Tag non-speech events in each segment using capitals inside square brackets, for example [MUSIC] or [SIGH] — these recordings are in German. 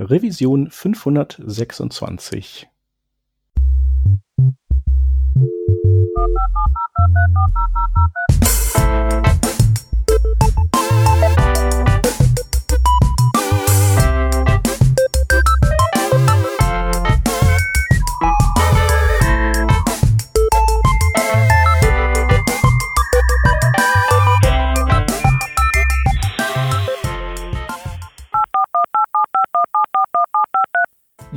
Revision 526.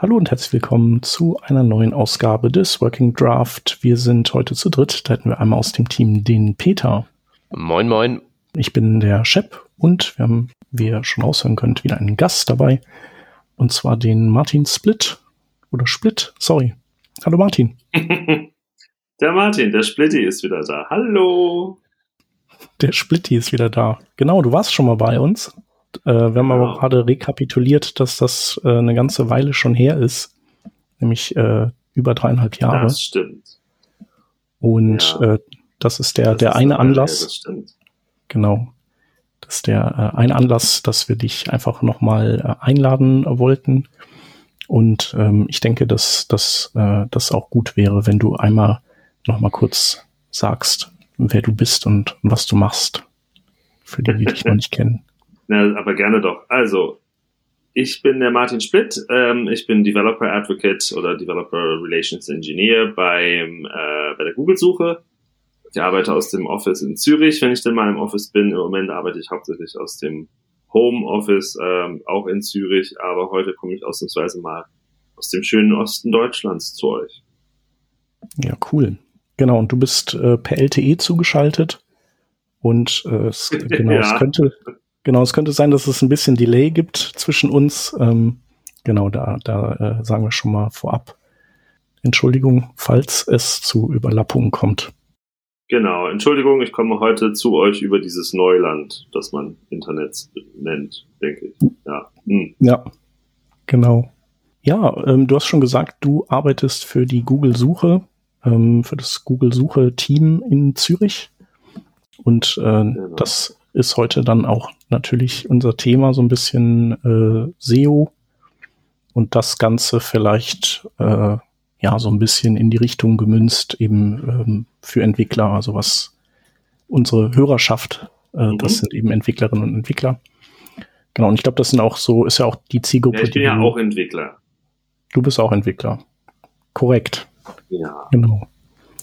Hallo und herzlich willkommen zu einer neuen Ausgabe des Working Draft. Wir sind heute zu dritt. Da hätten wir einmal aus dem Team den Peter. Moin, moin. Ich bin der Shep und wir haben, wie ihr schon raushören könnt, wieder einen Gast dabei. Und zwar den Martin Split. Oder Split, sorry. Hallo Martin. [LAUGHS] der Martin, der Splitty ist wieder da. Hallo. Der Splitty ist wieder da. Genau, du warst schon mal bei uns. Äh, wir haben aber gerade rekapituliert, dass das äh, eine ganze Weile schon her ist, nämlich äh, über dreieinhalb Jahre. Das stimmt. Und ja. äh, das ist der, das der ist eine Anlass. Das stimmt. Genau. Das ist der äh, eine Anlass, dass wir dich einfach nochmal äh, einladen wollten. Und ähm, ich denke, dass, dass äh, das auch gut wäre, wenn du einmal nochmal kurz sagst, wer du bist und was du machst. Für die, die dich noch nicht [LAUGHS] kennen. Na, aber gerne doch. Also, ich bin der Martin Splitt. Ähm, ich bin Developer Advocate oder Developer Relations Engineer beim, äh, bei der Google-Suche. Ich arbeite aus dem Office in Zürich, wenn ich denn mal im Office bin. Im Moment arbeite ich hauptsächlich aus dem Home Office, ähm, auch in Zürich. Aber heute komme ich ausnahmsweise mal aus dem schönen Osten Deutschlands zu euch. Ja, cool. Genau, und du bist äh, per LTE zugeschaltet. Und äh, es, [LAUGHS] genau, ja. es könnte Genau, es könnte sein, dass es ein bisschen Delay gibt zwischen uns. Ähm, genau, da, da äh, sagen wir schon mal vorab. Entschuldigung, falls es zu Überlappungen kommt. Genau, Entschuldigung, ich komme heute zu euch über dieses Neuland, das man Internet nennt, denke ich. Ja, hm. ja genau. Ja, ähm, du hast schon gesagt, du arbeitest für die Google-Suche, ähm, für das Google-Suche-Team in Zürich. Und äh, genau. das ist heute dann auch natürlich unser Thema so ein bisschen äh, SEO und das Ganze vielleicht äh, ja so ein bisschen in die Richtung gemünzt eben ähm, für Entwickler, also was unsere Hörerschaft, äh, mhm. das sind eben Entwicklerinnen und Entwickler. Genau, und ich glaube, das sind auch so, ist ja auch die Zielgruppe. Ja, ich bin ja auch Entwickler. Du bist auch Entwickler. Korrekt. Ja. Genau.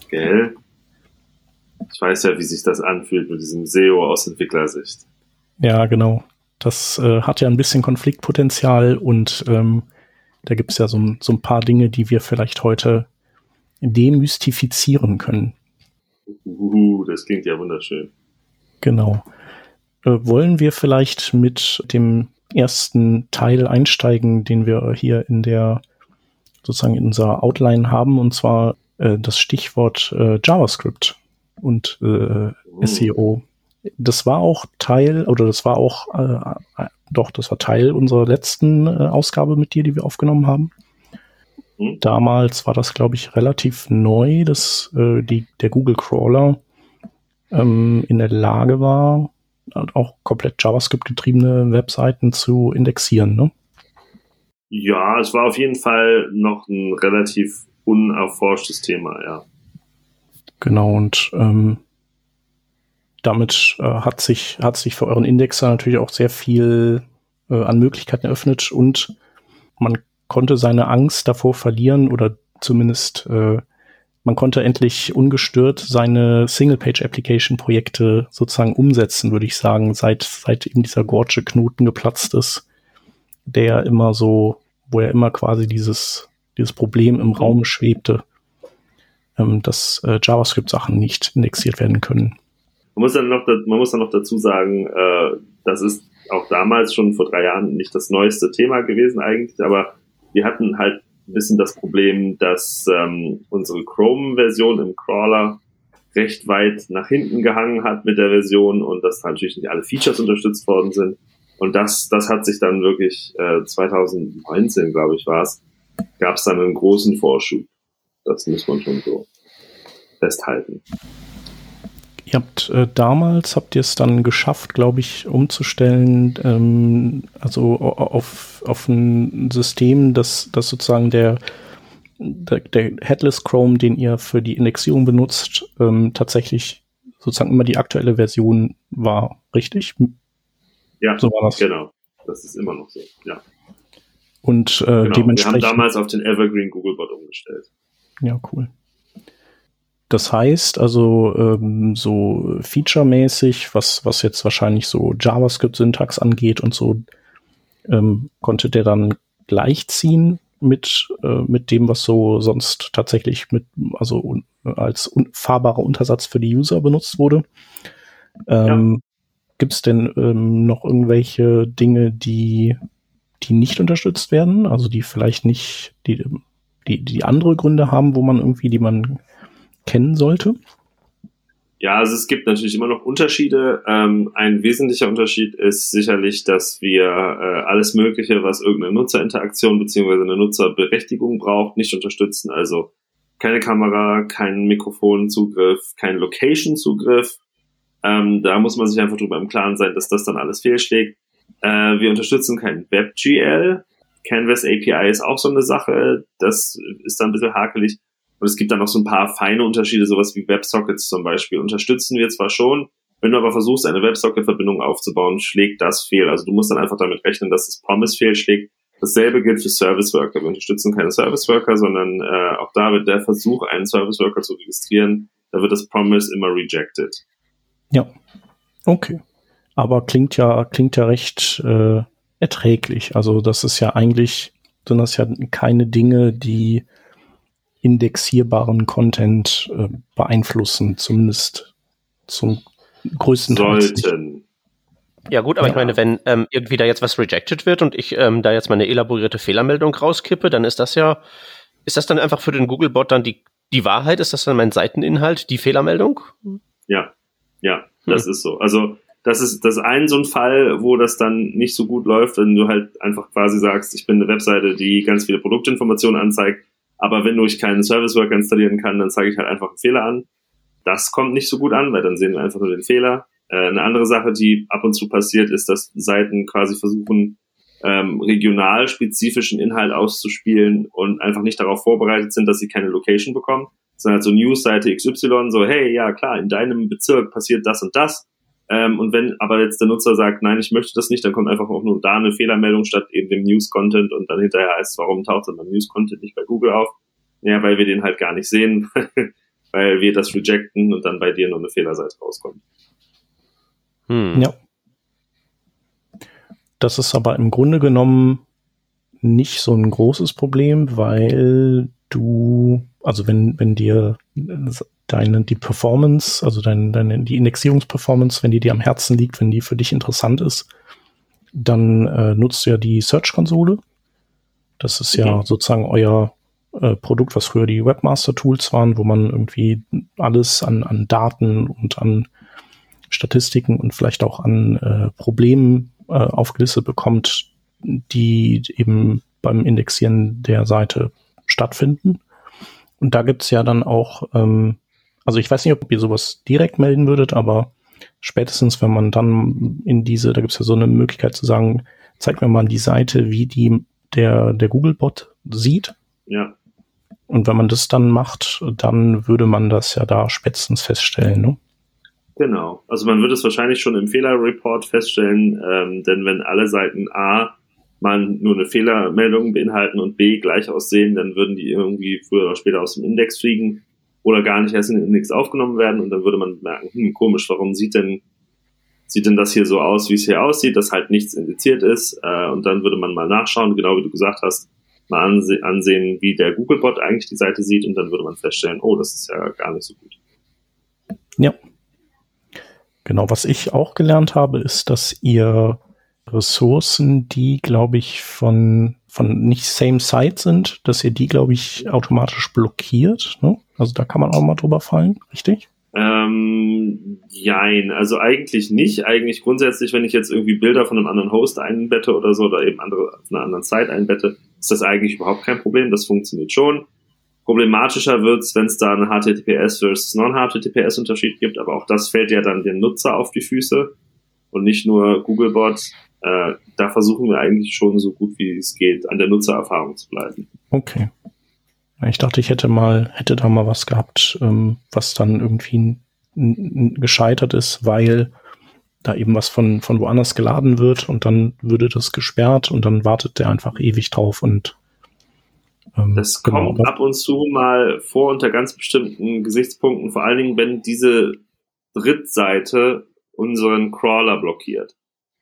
Gell? Ich weiß ja, wie sich das anfühlt mit diesem SEO aus Entwicklersicht. Ja, genau. Das äh, hat ja ein bisschen Konfliktpotenzial und ähm, da gibt es ja so, so ein paar Dinge, die wir vielleicht heute demystifizieren können. Uhu, das klingt ja wunderschön. Genau. Äh, wollen wir vielleicht mit dem ersten Teil einsteigen, den wir hier in der sozusagen in unserer Outline haben, und zwar äh, das Stichwort äh, JavaScript und äh, uh. SEO das war auch Teil, oder das war auch, äh, äh, doch, das war Teil unserer letzten äh, Ausgabe mit dir, die wir aufgenommen haben. Mhm. Damals war das, glaube ich, relativ neu, dass äh, die, der Google Crawler ähm, in der Lage war, auch komplett JavaScript getriebene Webseiten zu indexieren, ne? Ja, es war auf jeden Fall noch ein relativ unerforschtes Thema, ja. Genau, und ähm, damit äh, hat sich hat sich für euren Indexer natürlich auch sehr viel äh, an Möglichkeiten eröffnet und man konnte seine Angst davor verlieren oder zumindest äh, man konnte endlich ungestört seine Single-Page-Application-Projekte sozusagen umsetzen, würde ich sagen, seit seit eben dieser Gorge Knoten geplatzt ist, der immer so, wo er immer quasi dieses dieses Problem im Raum schwebte, ähm, dass äh, JavaScript-Sachen nicht indexiert werden können. Man muss dann noch, man muss dann noch dazu sagen, äh, das ist auch damals schon vor drei Jahren nicht das neueste Thema gewesen eigentlich, aber wir hatten halt ein bisschen das Problem, dass ähm, unsere Chrome-Version im Crawler recht weit nach hinten gehangen hat mit der Version und dass natürlich nicht alle Features unterstützt worden sind. Und das, das hat sich dann wirklich äh, 2019, glaube ich, war es, gab es dann einen großen Vorschub. Das muss man schon so festhalten. Ihr habt äh, damals, habt ihr es dann geschafft, glaube ich, umzustellen, ähm, also auf, auf ein System, das, das sozusagen der, der, der Headless Chrome, den ihr für die Indexierung benutzt, ähm, tatsächlich sozusagen immer die aktuelle Version war, richtig? Ja, so war das. genau. Das ist immer noch so, ja. Und äh, genau. dementsprechend. Wir haben damals auf den Evergreen Googlebot umgestellt. Ja, cool. Das heißt also ähm, so featuremäßig, was was jetzt wahrscheinlich so JavaScript-Syntax angeht und so, ähm, konnte der dann gleichziehen mit äh, mit dem, was so sonst tatsächlich mit also un, als un, fahrbarer Untersatz für die User benutzt wurde. Ähm, ja. Gibt es denn ähm, noch irgendwelche Dinge, die die nicht unterstützt werden, also die vielleicht nicht die die die andere Gründe haben, wo man irgendwie die man kennen sollte? Ja, also es gibt natürlich immer noch Unterschiede. Ähm, ein wesentlicher Unterschied ist sicherlich, dass wir äh, alles Mögliche, was irgendeine Nutzerinteraktion beziehungsweise eine Nutzerberechtigung braucht, nicht unterstützen. Also keine Kamera, kein Mikrofonzugriff, kein Location-Zugriff. Ähm, da muss man sich einfach drüber im Klaren sein, dass das dann alles fehlschlägt. Äh, wir unterstützen kein WebGL. Canvas API ist auch so eine Sache. Das ist dann ein bisschen hakelig. Und es gibt dann noch so ein paar feine Unterschiede, sowas wie WebSockets zum Beispiel. Unterstützen wir zwar schon, wenn du aber versuchst, eine WebSocket-Verbindung aufzubauen, schlägt das fehl. Also du musst dann einfach damit rechnen, dass das Promise fehlschlägt. Dasselbe gilt für Service Worker. Wir unterstützen keine Service Worker, sondern äh, auch da wird der Versuch, einen Service Worker zu registrieren, da wird das Promise immer rejected. Ja, okay. Aber klingt ja, klingt ja recht äh, erträglich. Also das ist ja eigentlich, sind das ja keine Dinge, die indexierbaren Content äh, beeinflussen, zumindest zum größten Teil. Sollten. Ja gut, aber ja. ich meine, wenn ähm, irgendwie da jetzt was rejected wird und ich ähm, da jetzt meine elaborierte Fehlermeldung rauskippe, dann ist das ja, ist das dann einfach für den Googlebot dann die, die Wahrheit? Ist das dann mein Seiteninhalt, die Fehlermeldung? Ja, ja, das hm. ist so. Also das ist das ein so ein Fall, wo das dann nicht so gut läuft, wenn du halt einfach quasi sagst, ich bin eine Webseite, die ganz viele Produktinformationen anzeigt aber wenn ich keinen Service Worker installieren kann, dann zeige ich halt einfach einen Fehler an. Das kommt nicht so gut an, weil dann sehen wir einfach nur den Fehler. Äh, eine andere Sache, die ab und zu passiert, ist, dass Seiten quasi versuchen, ähm, regional spezifischen Inhalt auszuspielen und einfach nicht darauf vorbereitet sind, dass sie keine Location bekommen, sondern halt so News-Seite XY, so, hey, ja klar, in deinem Bezirk passiert das und das. Ähm, und wenn aber jetzt der Nutzer sagt, nein, ich möchte das nicht, dann kommt einfach auch nur da eine Fehlermeldung statt eben dem News-Content und dann hinterher heißt, warum taucht dann beim News-Content nicht bei Google auf? Ja, weil wir den halt gar nicht sehen, [LAUGHS] weil wir das rejecten und dann bei dir nur eine Fehlerseite rauskommt. Hm. Ja. Das ist aber im Grunde genommen nicht so ein großes Problem, weil du, also wenn, wenn dir deine, die Performance, also deine, deine, die Indexierungsperformance, wenn die dir am Herzen liegt, wenn die für dich interessant ist, dann äh, nutzt du ja die Search-Konsole. Das ist ja mhm. sozusagen euer äh, Produkt, was früher die Webmaster-Tools waren, wo man irgendwie alles an, an Daten und an Statistiken und vielleicht auch an äh, Problemen äh, aufgelistet bekommt, die eben beim Indexieren der Seite stattfinden. Und da gibt's ja dann auch ähm, also ich weiß nicht, ob ihr sowas direkt melden würdet, aber spätestens, wenn man dann in diese, da gibt es ja so eine Möglichkeit zu sagen, zeig mir mal die Seite, wie die der, der Googlebot sieht. Ja. Und wenn man das dann macht, dann würde man das ja da spätestens feststellen, ne? Genau. Also man würde es wahrscheinlich schon im Fehlerreport feststellen, ähm, denn wenn alle Seiten A mal nur eine Fehlermeldung beinhalten und B gleich aussehen, dann würden die irgendwie früher oder später aus dem Index fliegen oder gar nicht erst in den Index aufgenommen werden und dann würde man merken, hm, komisch, warum sieht denn sieht denn das hier so aus, wie es hier aussieht, dass halt nichts indiziert ist äh, und dann würde man mal nachschauen, genau wie du gesagt hast, mal anse ansehen, wie der Googlebot eigentlich die Seite sieht und dann würde man feststellen, oh, das ist ja gar nicht so gut. Ja. Genau, was ich auch gelernt habe, ist, dass ihr Ressourcen, die, glaube ich, von, von nicht same site sind, dass ihr die, glaube ich, automatisch blockiert. Ne? Also da kann man auch mal drüber fallen, richtig? Ähm, jein, also eigentlich nicht. Eigentlich grundsätzlich, wenn ich jetzt irgendwie Bilder von einem anderen Host einbette oder so, oder eben andere auf einer anderen Site einbette, ist das eigentlich überhaupt kein Problem. Das funktioniert schon. Problematischer wird's, wenn es da einen HTTPS versus Non-HTTPS Unterschied gibt, aber auch das fällt ja dann dem Nutzer auf die Füße und nicht nur Googlebot. Äh, da versuchen wir eigentlich schon so gut wie es geht, an der Nutzererfahrung zu bleiben. Okay. Ich dachte, ich hätte mal, hätte da mal was gehabt, ähm, was dann irgendwie gescheitert ist, weil da eben was von, von woanders geladen wird und dann würde das gesperrt und dann wartet der einfach ewig drauf und ähm, das genau, kommt ab und zu mal vor unter ganz bestimmten Gesichtspunkten, vor allen Dingen, wenn diese Drittseite unseren Crawler blockiert.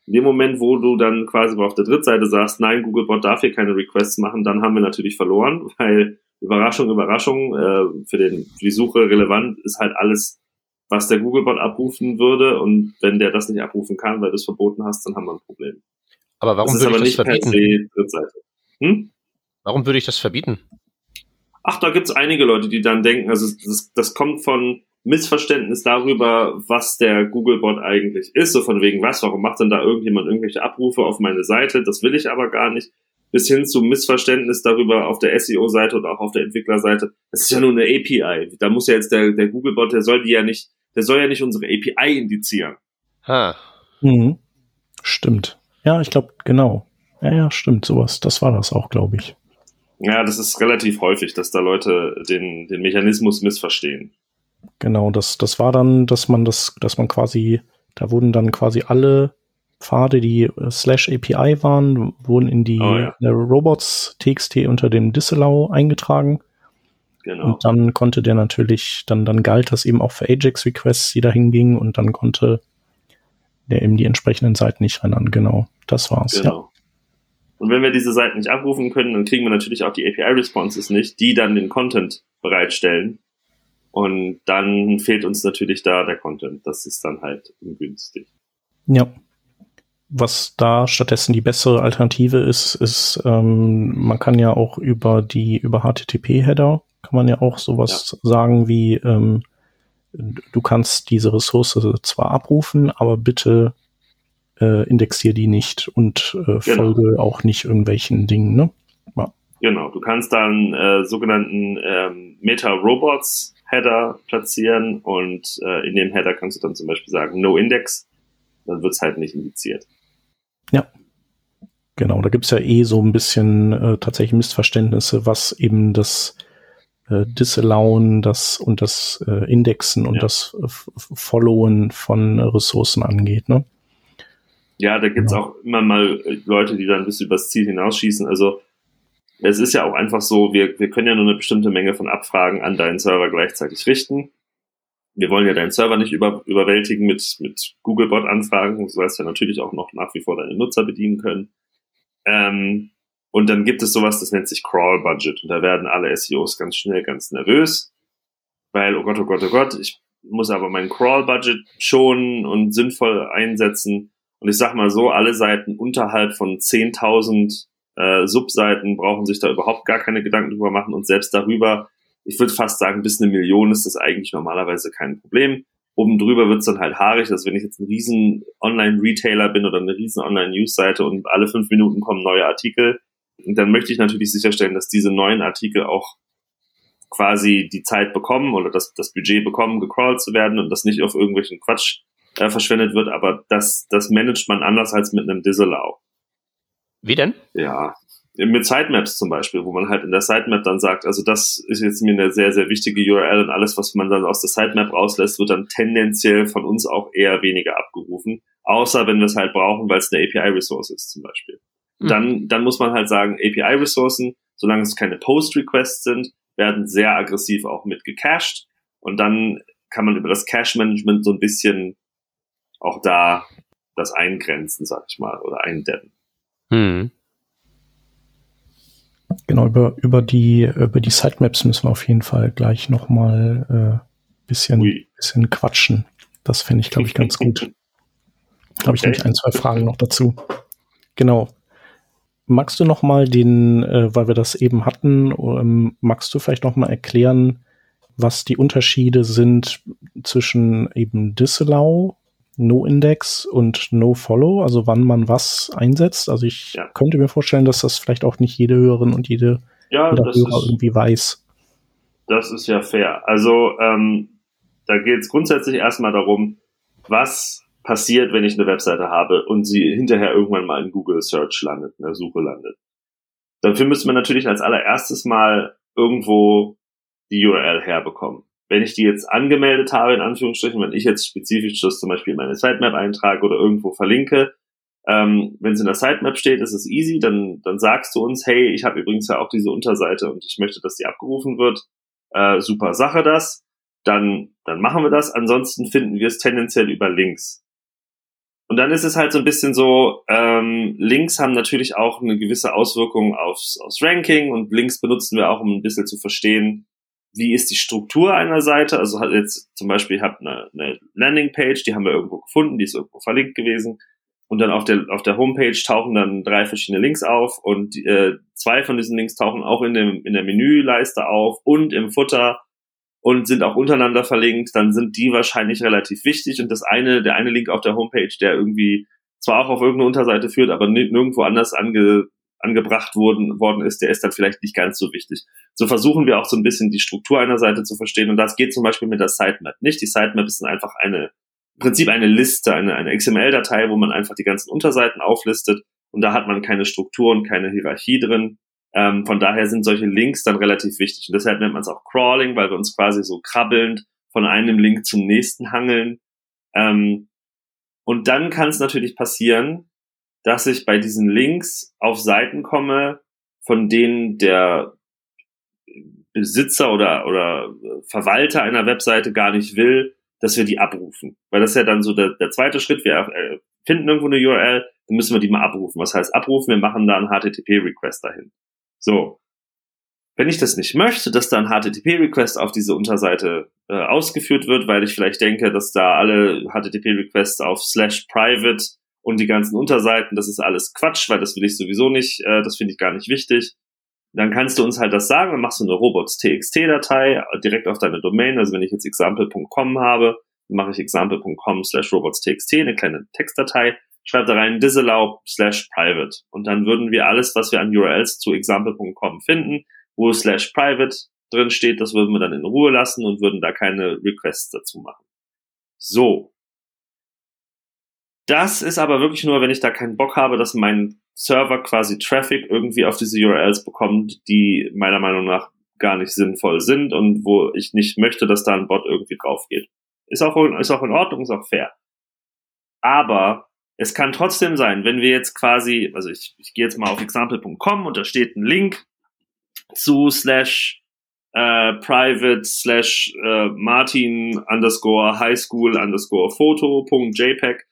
In dem Moment, wo du dann quasi auf der Drittseite sagst, nein, Googlebot darf hier keine Requests machen, dann haben wir natürlich verloren, [LAUGHS] weil Überraschung, Überraschung, äh, für, den, für die Suche relevant ist halt alles, was der Googlebot abrufen würde und wenn der das nicht abrufen kann, weil du es verboten hast, dann haben wir ein Problem. Aber warum würde ich das verbieten? Hm? Warum würde ich das verbieten? Ach, da gibt's einige Leute, die dann denken, also das, das kommt von Missverständnis darüber, was der Googlebot eigentlich ist, so von wegen was, warum macht denn da irgendjemand irgendwelche Abrufe auf meine Seite, das will ich aber gar nicht, bis hin zu Missverständnis darüber auf der SEO-Seite und auch auf der Entwicklerseite, das ist ja nur eine API, da muss ja jetzt der, der Googlebot, der soll die ja nicht, der soll ja nicht unsere API indizieren. Ha. Mhm. Stimmt. Ja, ich glaube, genau. Ja, ja, stimmt, sowas. Das war das auch, glaube ich. Ja, das ist relativ häufig, dass da Leute den, den Mechanismus missverstehen. Genau, das, das war dann, dass man das, dass man quasi, da wurden dann quasi alle Pfade, die äh, slash API waren, wurden in die oh, ja. Robots TXT unter dem Disallow eingetragen. Genau. Und dann konnte der natürlich, dann, dann galt das eben auch für Ajax-Requests, die da hingingen und dann konnte der eben die entsprechenden Seiten nicht rendern. Genau, das war's. Genau. Ja. Und wenn wir diese Seiten nicht abrufen können, dann kriegen wir natürlich auch die API-Responses nicht, die dann den Content bereitstellen. Und dann fehlt uns natürlich da der Content. Das ist dann halt ungünstig. Ja. Was da stattdessen die bessere Alternative ist, ist, ähm, man kann ja auch über die, über HTTP-Header, kann man ja auch sowas ja. sagen wie, ähm, du kannst diese Ressource zwar abrufen, aber bitte äh, indexier die nicht und äh, genau. folge auch nicht irgendwelchen Dingen, ne? Ja. Genau, du kannst dann äh, sogenannten ähm, Meta-Robots-Header platzieren und äh, in dem Header kannst du dann zum Beispiel sagen No Index, dann wird es halt nicht indiziert. Ja. Genau, da gibt's ja eh so ein bisschen äh, tatsächlich Missverständnisse, was eben das äh, Disallowen das und das äh, Indexen und ja. das äh, Followen von Ressourcen angeht. Ne? Ja, da gibt's auch immer mal äh, Leute, die dann ein bisschen übers Ziel hinausschießen. Also es ist ja auch einfach so, wir, wir können ja nur eine bestimmte Menge von Abfragen an deinen Server gleichzeitig richten. Wir wollen ja deinen Server nicht über, überwältigen mit, mit Googlebot-Anfragen. Du sollst ja natürlich auch noch nach wie vor deine Nutzer bedienen können. Ähm, und dann gibt es sowas, das nennt sich Crawl Budget. Und da werden alle SEOs ganz schnell ganz nervös, weil, oh Gott, oh Gott, oh Gott, ich muss aber mein Crawl Budget schonen und sinnvoll einsetzen. Und ich sag mal so, alle Seiten unterhalb von 10.000 äh, Subseiten brauchen sich da überhaupt gar keine Gedanken drüber machen und selbst darüber, ich würde fast sagen, bis eine Million ist das eigentlich normalerweise kein Problem. Oben drüber wird's dann halt haarig, dass wenn ich jetzt ein riesen Online-Retailer bin oder eine riesen Online-News-Seite und alle fünf Minuten kommen neue Artikel, dann möchte ich natürlich sicherstellen, dass diese neuen Artikel auch quasi die Zeit bekommen oder das, das Budget bekommen, gecrawlt zu werden und das nicht auf irgendwelchen Quatsch äh, verschwendet wird, aber das, das managt man anders als mit einem Disallow. Wie denn? Ja, mit Sitemaps zum Beispiel, wo man halt in der Sitemap dann sagt, also das ist jetzt mir eine sehr, sehr wichtige URL und alles, was man dann aus der Sitemap rauslässt, wird dann tendenziell von uns auch eher weniger abgerufen. Außer wenn wir es halt brauchen, weil es eine API-Ressource ist zum Beispiel. Mhm. Dann, dann muss man halt sagen, API-Ressourcen, solange es keine Post-Requests sind, werden sehr aggressiv auch mit gecached und dann kann man über das Cache-Management so ein bisschen auch da das eingrenzen, sag ich mal, oder eindämmen. Hm. Genau, über, über die, über die Sitemaps müssen wir auf jeden Fall gleich nochmal äh, bisschen, bisschen quatschen. Das finde ich, glaube ich, ganz gut. [LAUGHS] Habe ich nämlich ein, zwei Fragen noch dazu. Genau. Magst du noch mal den, äh, weil wir das eben hatten, ähm, magst du vielleicht noch mal erklären, was die Unterschiede sind zwischen eben Disallow, No-Index und No-Follow, also wann man was einsetzt? Also ich ja. könnte mir vorstellen, dass das vielleicht auch nicht jede Hörerin und jede ja, Hörer ist, irgendwie weiß. Das ist ja fair. Also ähm, da geht es grundsätzlich erstmal darum, was passiert, wenn ich eine Webseite habe und sie hinterher irgendwann mal in Google Search landet, in der Suche landet. Dafür müssen wir natürlich als allererstes mal irgendwo die URL herbekommen. Wenn ich die jetzt angemeldet habe, in Anführungsstrichen, wenn ich jetzt spezifisch das zum Beispiel in meine Sitemap eintrage oder irgendwo verlinke, ähm, wenn es in der Sitemap steht, ist es easy, dann, dann sagst du uns, hey, ich habe übrigens ja auch diese Unterseite und ich möchte, dass die abgerufen wird. Äh, super Sache das. Dann, dann machen wir das. Ansonsten finden wir es tendenziell über Links. Und dann ist es halt so ein bisschen so, ähm, Links haben natürlich auch eine gewisse Auswirkung aufs, aufs Ranking und Links benutzen wir auch, um ein bisschen zu verstehen, wie ist die Struktur einer Seite. Also hat jetzt zum Beispiel, ich habe eine, eine Landingpage, die haben wir irgendwo gefunden, die ist irgendwo verlinkt gewesen. Und dann auf der, auf der Homepage tauchen dann drei verschiedene Links auf und äh, zwei von diesen Links tauchen auch in, dem, in der Menüleiste auf und im Futter und sind auch untereinander verlinkt, dann sind die wahrscheinlich relativ wichtig. Und das eine, der eine Link auf der Homepage, der irgendwie zwar auch auf irgendeine Unterseite führt, aber nirgendwo anders ange, angebracht worden, worden ist, der ist dann vielleicht nicht ganz so wichtig. So versuchen wir auch so ein bisschen die Struktur einer Seite zu verstehen und das geht zum Beispiel mit der Sitemap nicht. Die Sitemap ist einfach eine, im Prinzip eine Liste, eine, eine XML-Datei, wo man einfach die ganzen Unterseiten auflistet und da hat man keine Struktur und keine Hierarchie drin. Ähm, von daher sind solche Links dann relativ wichtig und deshalb nennt man es auch Crawling, weil wir uns quasi so krabbelnd von einem Link zum nächsten hangeln. Ähm, und dann kann es natürlich passieren, dass ich bei diesen Links auf Seiten komme, von denen der Besitzer oder, oder Verwalter einer Webseite gar nicht will, dass wir die abrufen. Weil das ist ja dann so der, der zweite Schritt. Wir äh, finden irgendwo eine URL, dann müssen wir die mal abrufen. Was heißt abrufen? Wir machen da einen HTTP-Request dahin. So. Wenn ich das nicht möchte, dass da ein HTTP-Request auf diese Unterseite äh, ausgeführt wird, weil ich vielleicht denke, dass da alle HTTP-Requests auf slash private und die ganzen Unterseiten, das ist alles Quatsch, weil das will ich sowieso nicht, äh, das finde ich gar nicht wichtig. Dann kannst du uns halt das sagen, dann machst du eine robots.txt-Datei direkt auf deine Domain. Also wenn ich jetzt example.com habe, mache ich example.com slash robots.txt, eine kleine Textdatei, schreibe da rein disallow slash private. Und dann würden wir alles, was wir an URLs zu example.com finden, wo slash private drin steht, das würden wir dann in Ruhe lassen und würden da keine Requests dazu machen. So, das ist aber wirklich nur, wenn ich da keinen Bock habe, dass mein Server quasi Traffic irgendwie auf diese URLs bekommt, die meiner Meinung nach gar nicht sinnvoll sind und wo ich nicht möchte, dass da ein Bot irgendwie drauf geht. Ist auch, ist auch in Ordnung, ist auch fair. Aber es kann trotzdem sein, wenn wir jetzt quasi, also ich, ich gehe jetzt mal auf example.com und da steht ein Link zu slash äh, private slash äh, martin underscore highschool underscore photo.jpg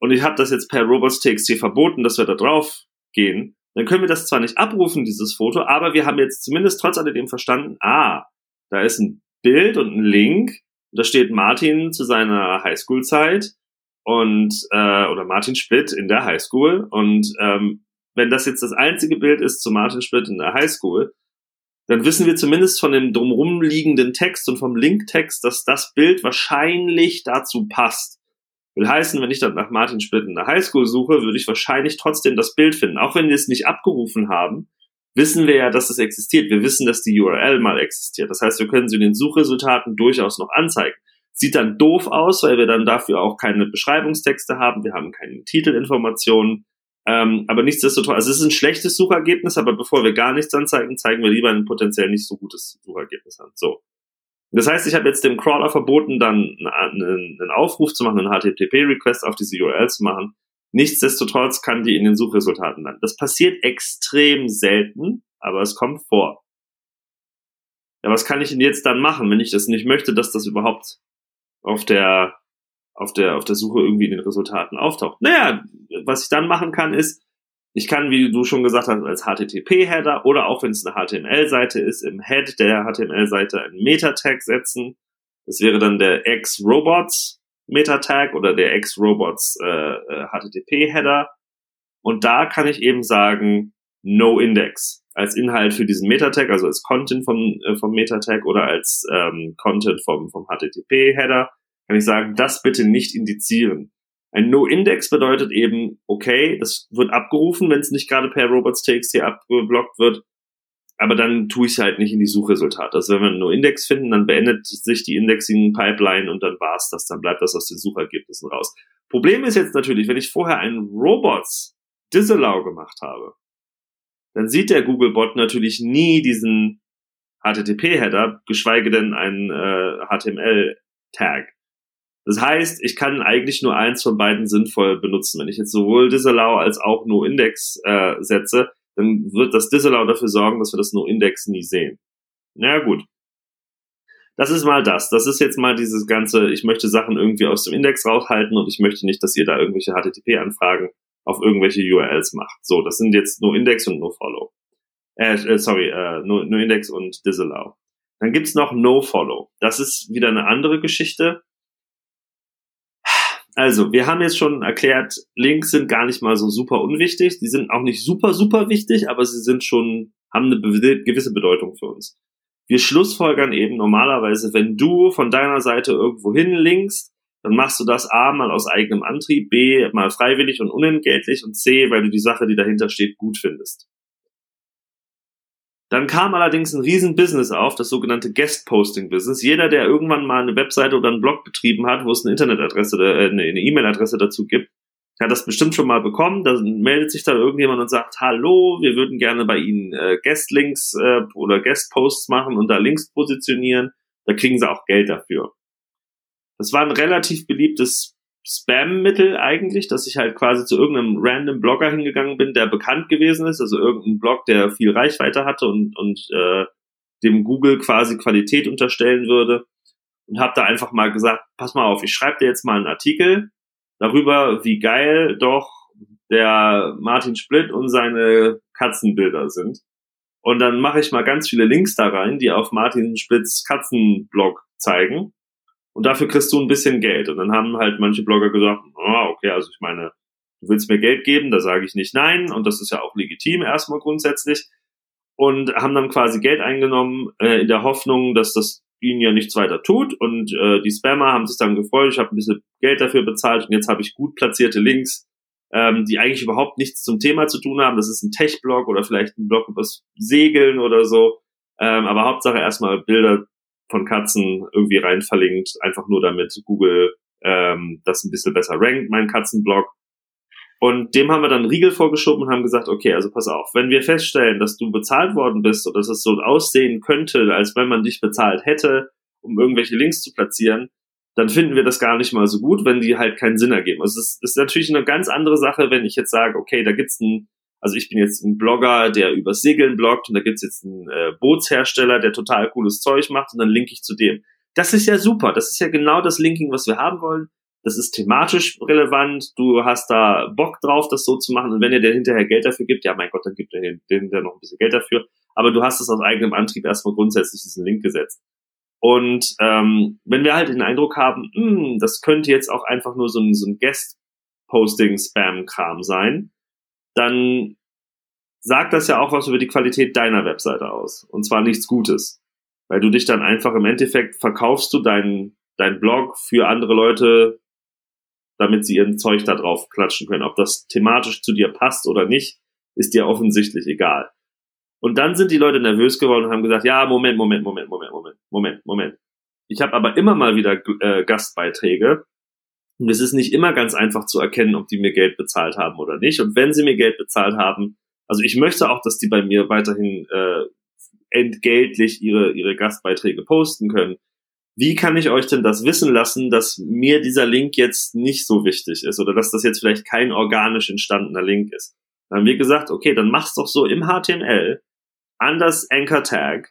und ich habe das jetzt per robots.txt verboten, dass wir da drauf gehen, dann können wir das zwar nicht abrufen, dieses Foto, aber wir haben jetzt zumindest trotz alledem verstanden, ah, da ist ein Bild und ein Link, und da steht Martin zu seiner Highschool-Zeit und äh, oder Martin Splitt in der Highschool. Und ähm, wenn das jetzt das einzige Bild ist zu Martin Splitt in der Highschool, dann wissen wir zumindest von dem drumherum liegenden Text und vom Linktext, dass das Bild wahrscheinlich dazu passt. Will heißen, wenn ich dann nach Martin Splitt in der Highschool suche, würde ich wahrscheinlich trotzdem das Bild finden. Auch wenn wir es nicht abgerufen haben, wissen wir ja, dass es existiert. Wir wissen, dass die URL mal existiert. Das heißt, wir können sie in den Suchresultaten durchaus noch anzeigen. Sieht dann doof aus, weil wir dann dafür auch keine Beschreibungstexte haben. Wir haben keine Titelinformationen. Ähm, aber nichtsdestotrotz, also es ist ein schlechtes Suchergebnis, aber bevor wir gar nichts anzeigen, zeigen wir lieber ein potenziell nicht so gutes Suchergebnis an. So. Das heißt, ich habe jetzt dem Crawler verboten, dann einen, Aufruf zu machen, einen HTTP-Request auf diese URL zu machen. Nichtsdestotrotz kann die in den Suchresultaten landen. Das passiert extrem selten, aber es kommt vor. Ja, was kann ich denn jetzt dann machen, wenn ich das nicht möchte, dass das überhaupt auf der, auf der, auf der Suche irgendwie in den Resultaten auftaucht? Naja, was ich dann machen kann, ist, ich kann, wie du schon gesagt hast, als HTTP-Header oder auch wenn es eine HTML-Seite ist, im Head der HTML-Seite einen Meta-Tag setzen. Das wäre dann der X-Robots Meta-Tag oder der X-Robots äh, HTTP-Header. Und da kann ich eben sagen, no index als Inhalt für diesen Meta-Tag, also als Content vom, äh, vom Meta-Tag oder als ähm, Content vom, vom HTTP-Header, kann ich sagen, das bitte nicht indizieren. Ein No-Index bedeutet eben, okay, das wird abgerufen, wenn es nicht gerade per robots.txt abgeblockt wird, aber dann tue ich es halt nicht in die Suchresultate. Also wenn wir einen No-Index finden, dann beendet sich die Indexing-Pipeline und dann war's das, dann bleibt das aus den Suchergebnissen raus. Problem ist jetzt natürlich, wenn ich vorher einen Robots Disallow gemacht habe, dann sieht der Googlebot natürlich nie diesen HTTP-Header, geschweige denn einen äh, HTML-Tag. Das heißt, ich kann eigentlich nur eins von beiden sinnvoll benutzen. Wenn ich jetzt sowohl Disallow als auch NoIndex äh, setze, dann wird das Disallow dafür sorgen, dass wir das NoIndex nie sehen. Na ja, gut. Das ist mal das. Das ist jetzt mal dieses ganze, ich möchte Sachen irgendwie aus dem Index raushalten und ich möchte nicht, dass ihr da irgendwelche HTTP-Anfragen auf irgendwelche URLs macht. So, das sind jetzt nur Index und no Follow. Äh, äh sorry, äh, nur, nur Index und Disallow. Dann gibt's noch No Follow. Das ist wieder eine andere Geschichte. Also, wir haben jetzt schon erklärt, Links sind gar nicht mal so super unwichtig. Die sind auch nicht super, super wichtig, aber sie sind schon, haben eine gewisse Bedeutung für uns. Wir schlussfolgern eben normalerweise, wenn du von deiner Seite irgendwo hin linkst, dann machst du das A mal aus eigenem Antrieb, B mal freiwillig und unentgeltlich und C, weil du die Sache, die dahinter steht, gut findest. Dann kam allerdings ein riesen Business auf, das sogenannte Guest-Posting-Business. Jeder, der irgendwann mal eine Webseite oder einen Blog betrieben hat, wo es eine Internetadresse, äh, eine E-Mail-Adresse dazu gibt, hat das bestimmt schon mal bekommen. Dann meldet sich da irgendjemand und sagt, hallo, wir würden gerne bei Ihnen äh, Guest-Links äh, oder Guest-Posts machen und da Links positionieren. Da kriegen sie auch Geld dafür. Das war ein relativ beliebtes Spam-Mittel eigentlich, dass ich halt quasi zu irgendeinem random Blogger hingegangen bin, der bekannt gewesen ist, also irgendein Blog, der viel Reichweite hatte und, und äh, dem Google quasi Qualität unterstellen würde und habe da einfach mal gesagt, pass mal auf, ich schreibe dir jetzt mal einen Artikel darüber, wie geil doch der Martin Splitt und seine Katzenbilder sind. Und dann mache ich mal ganz viele Links da rein, die auf Martin Splitts Katzenblog zeigen. Und dafür kriegst du ein bisschen Geld. Und dann haben halt manche Blogger gesagt, ah, okay, also ich meine, du willst mir Geld geben, da sage ich nicht nein. Und das ist ja auch legitim erstmal grundsätzlich. Und haben dann quasi Geld eingenommen äh, in der Hoffnung, dass das ihnen ja nichts weiter tut. Und äh, die Spammer haben sich dann gefreut, ich habe ein bisschen Geld dafür bezahlt und jetzt habe ich gut platzierte Links, ähm, die eigentlich überhaupt nichts zum Thema zu tun haben. Das ist ein Tech-Blog oder vielleicht ein Blog übers Segeln oder so. Ähm, aber Hauptsache erstmal Bilder von Katzen irgendwie rein verlinkt, einfach nur damit Google ähm, das ein bisschen besser rankt, mein Katzenblog. Und dem haben wir dann Riegel vorgeschoben und haben gesagt, okay, also pass auf, wenn wir feststellen, dass du bezahlt worden bist oder dass es so aussehen könnte, als wenn man dich bezahlt hätte, um irgendwelche Links zu platzieren, dann finden wir das gar nicht mal so gut, wenn die halt keinen Sinn ergeben. Also es ist natürlich eine ganz andere Sache, wenn ich jetzt sage, okay, da gibt's ein also ich bin jetzt ein Blogger, der über Segeln bloggt und da gibt's jetzt einen äh, Bootshersteller, der total cooles Zeug macht und dann linke ich zu dem. Das ist ja super. Das ist ja genau das Linking, was wir haben wollen. Das ist thematisch relevant. Du hast da Bock drauf, das so zu machen. Und wenn ihr dir hinterher Geld dafür gibt, ja mein Gott, dann gibt ihr dem hinterher noch ein bisschen Geld dafür. Aber du hast es aus eigenem Antrieb erstmal grundsätzlich diesen Link gesetzt. Und ähm, wenn wir halt den Eindruck haben, mh, hm, das könnte jetzt auch einfach nur so ein, so ein Guest-Posting-Spam-Kram sein, dann sagt das ja auch was über die Qualität deiner Webseite aus. Und zwar nichts Gutes. Weil du dich dann einfach im Endeffekt verkaufst du deinen dein Blog für andere Leute, damit sie ihren Zeug da drauf klatschen können. Ob das thematisch zu dir passt oder nicht, ist dir offensichtlich egal. Und dann sind die Leute nervös geworden und haben gesagt, ja, Moment, Moment, Moment, Moment, Moment, Moment, Moment. Ich habe aber immer mal wieder äh, Gastbeiträge, und es ist nicht immer ganz einfach zu erkennen, ob die mir Geld bezahlt haben oder nicht. Und wenn sie mir Geld bezahlt haben, also ich möchte auch, dass die bei mir weiterhin äh, entgeltlich ihre, ihre Gastbeiträge posten können. Wie kann ich euch denn das wissen lassen, dass mir dieser Link jetzt nicht so wichtig ist oder dass das jetzt vielleicht kein organisch entstandener Link ist? Dann haben wir gesagt, okay, dann mach's doch so im HTML an das Anchor Tag,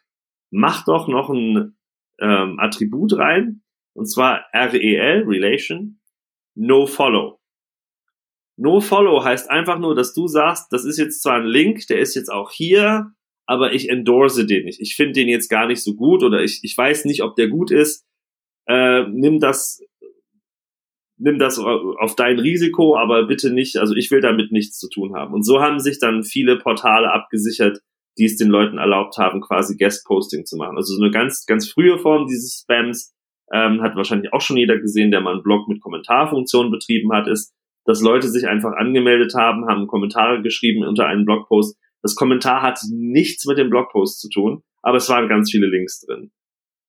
mach doch noch ein ähm, Attribut rein, und zwar REL, Relation, No Follow. No Follow heißt einfach nur, dass du sagst, das ist jetzt zwar ein Link, der ist jetzt auch hier, aber ich endorse den nicht. Ich finde den jetzt gar nicht so gut oder ich, ich weiß nicht, ob der gut ist. Äh, nimm das nimm das auf dein Risiko, aber bitte nicht, also ich will damit nichts zu tun haben. Und so haben sich dann viele Portale abgesichert, die es den Leuten erlaubt haben, quasi Guest-Posting zu machen. Also so eine ganz, ganz frühe Form dieses Spams, ähm, hat wahrscheinlich auch schon jeder gesehen, der mal einen Blog mit Kommentarfunktion betrieben hat, ist, dass Leute sich einfach angemeldet haben, haben Kommentare geschrieben unter einen Blogpost. Das Kommentar hat nichts mit dem Blogpost zu tun, aber es waren ganz viele Links drin.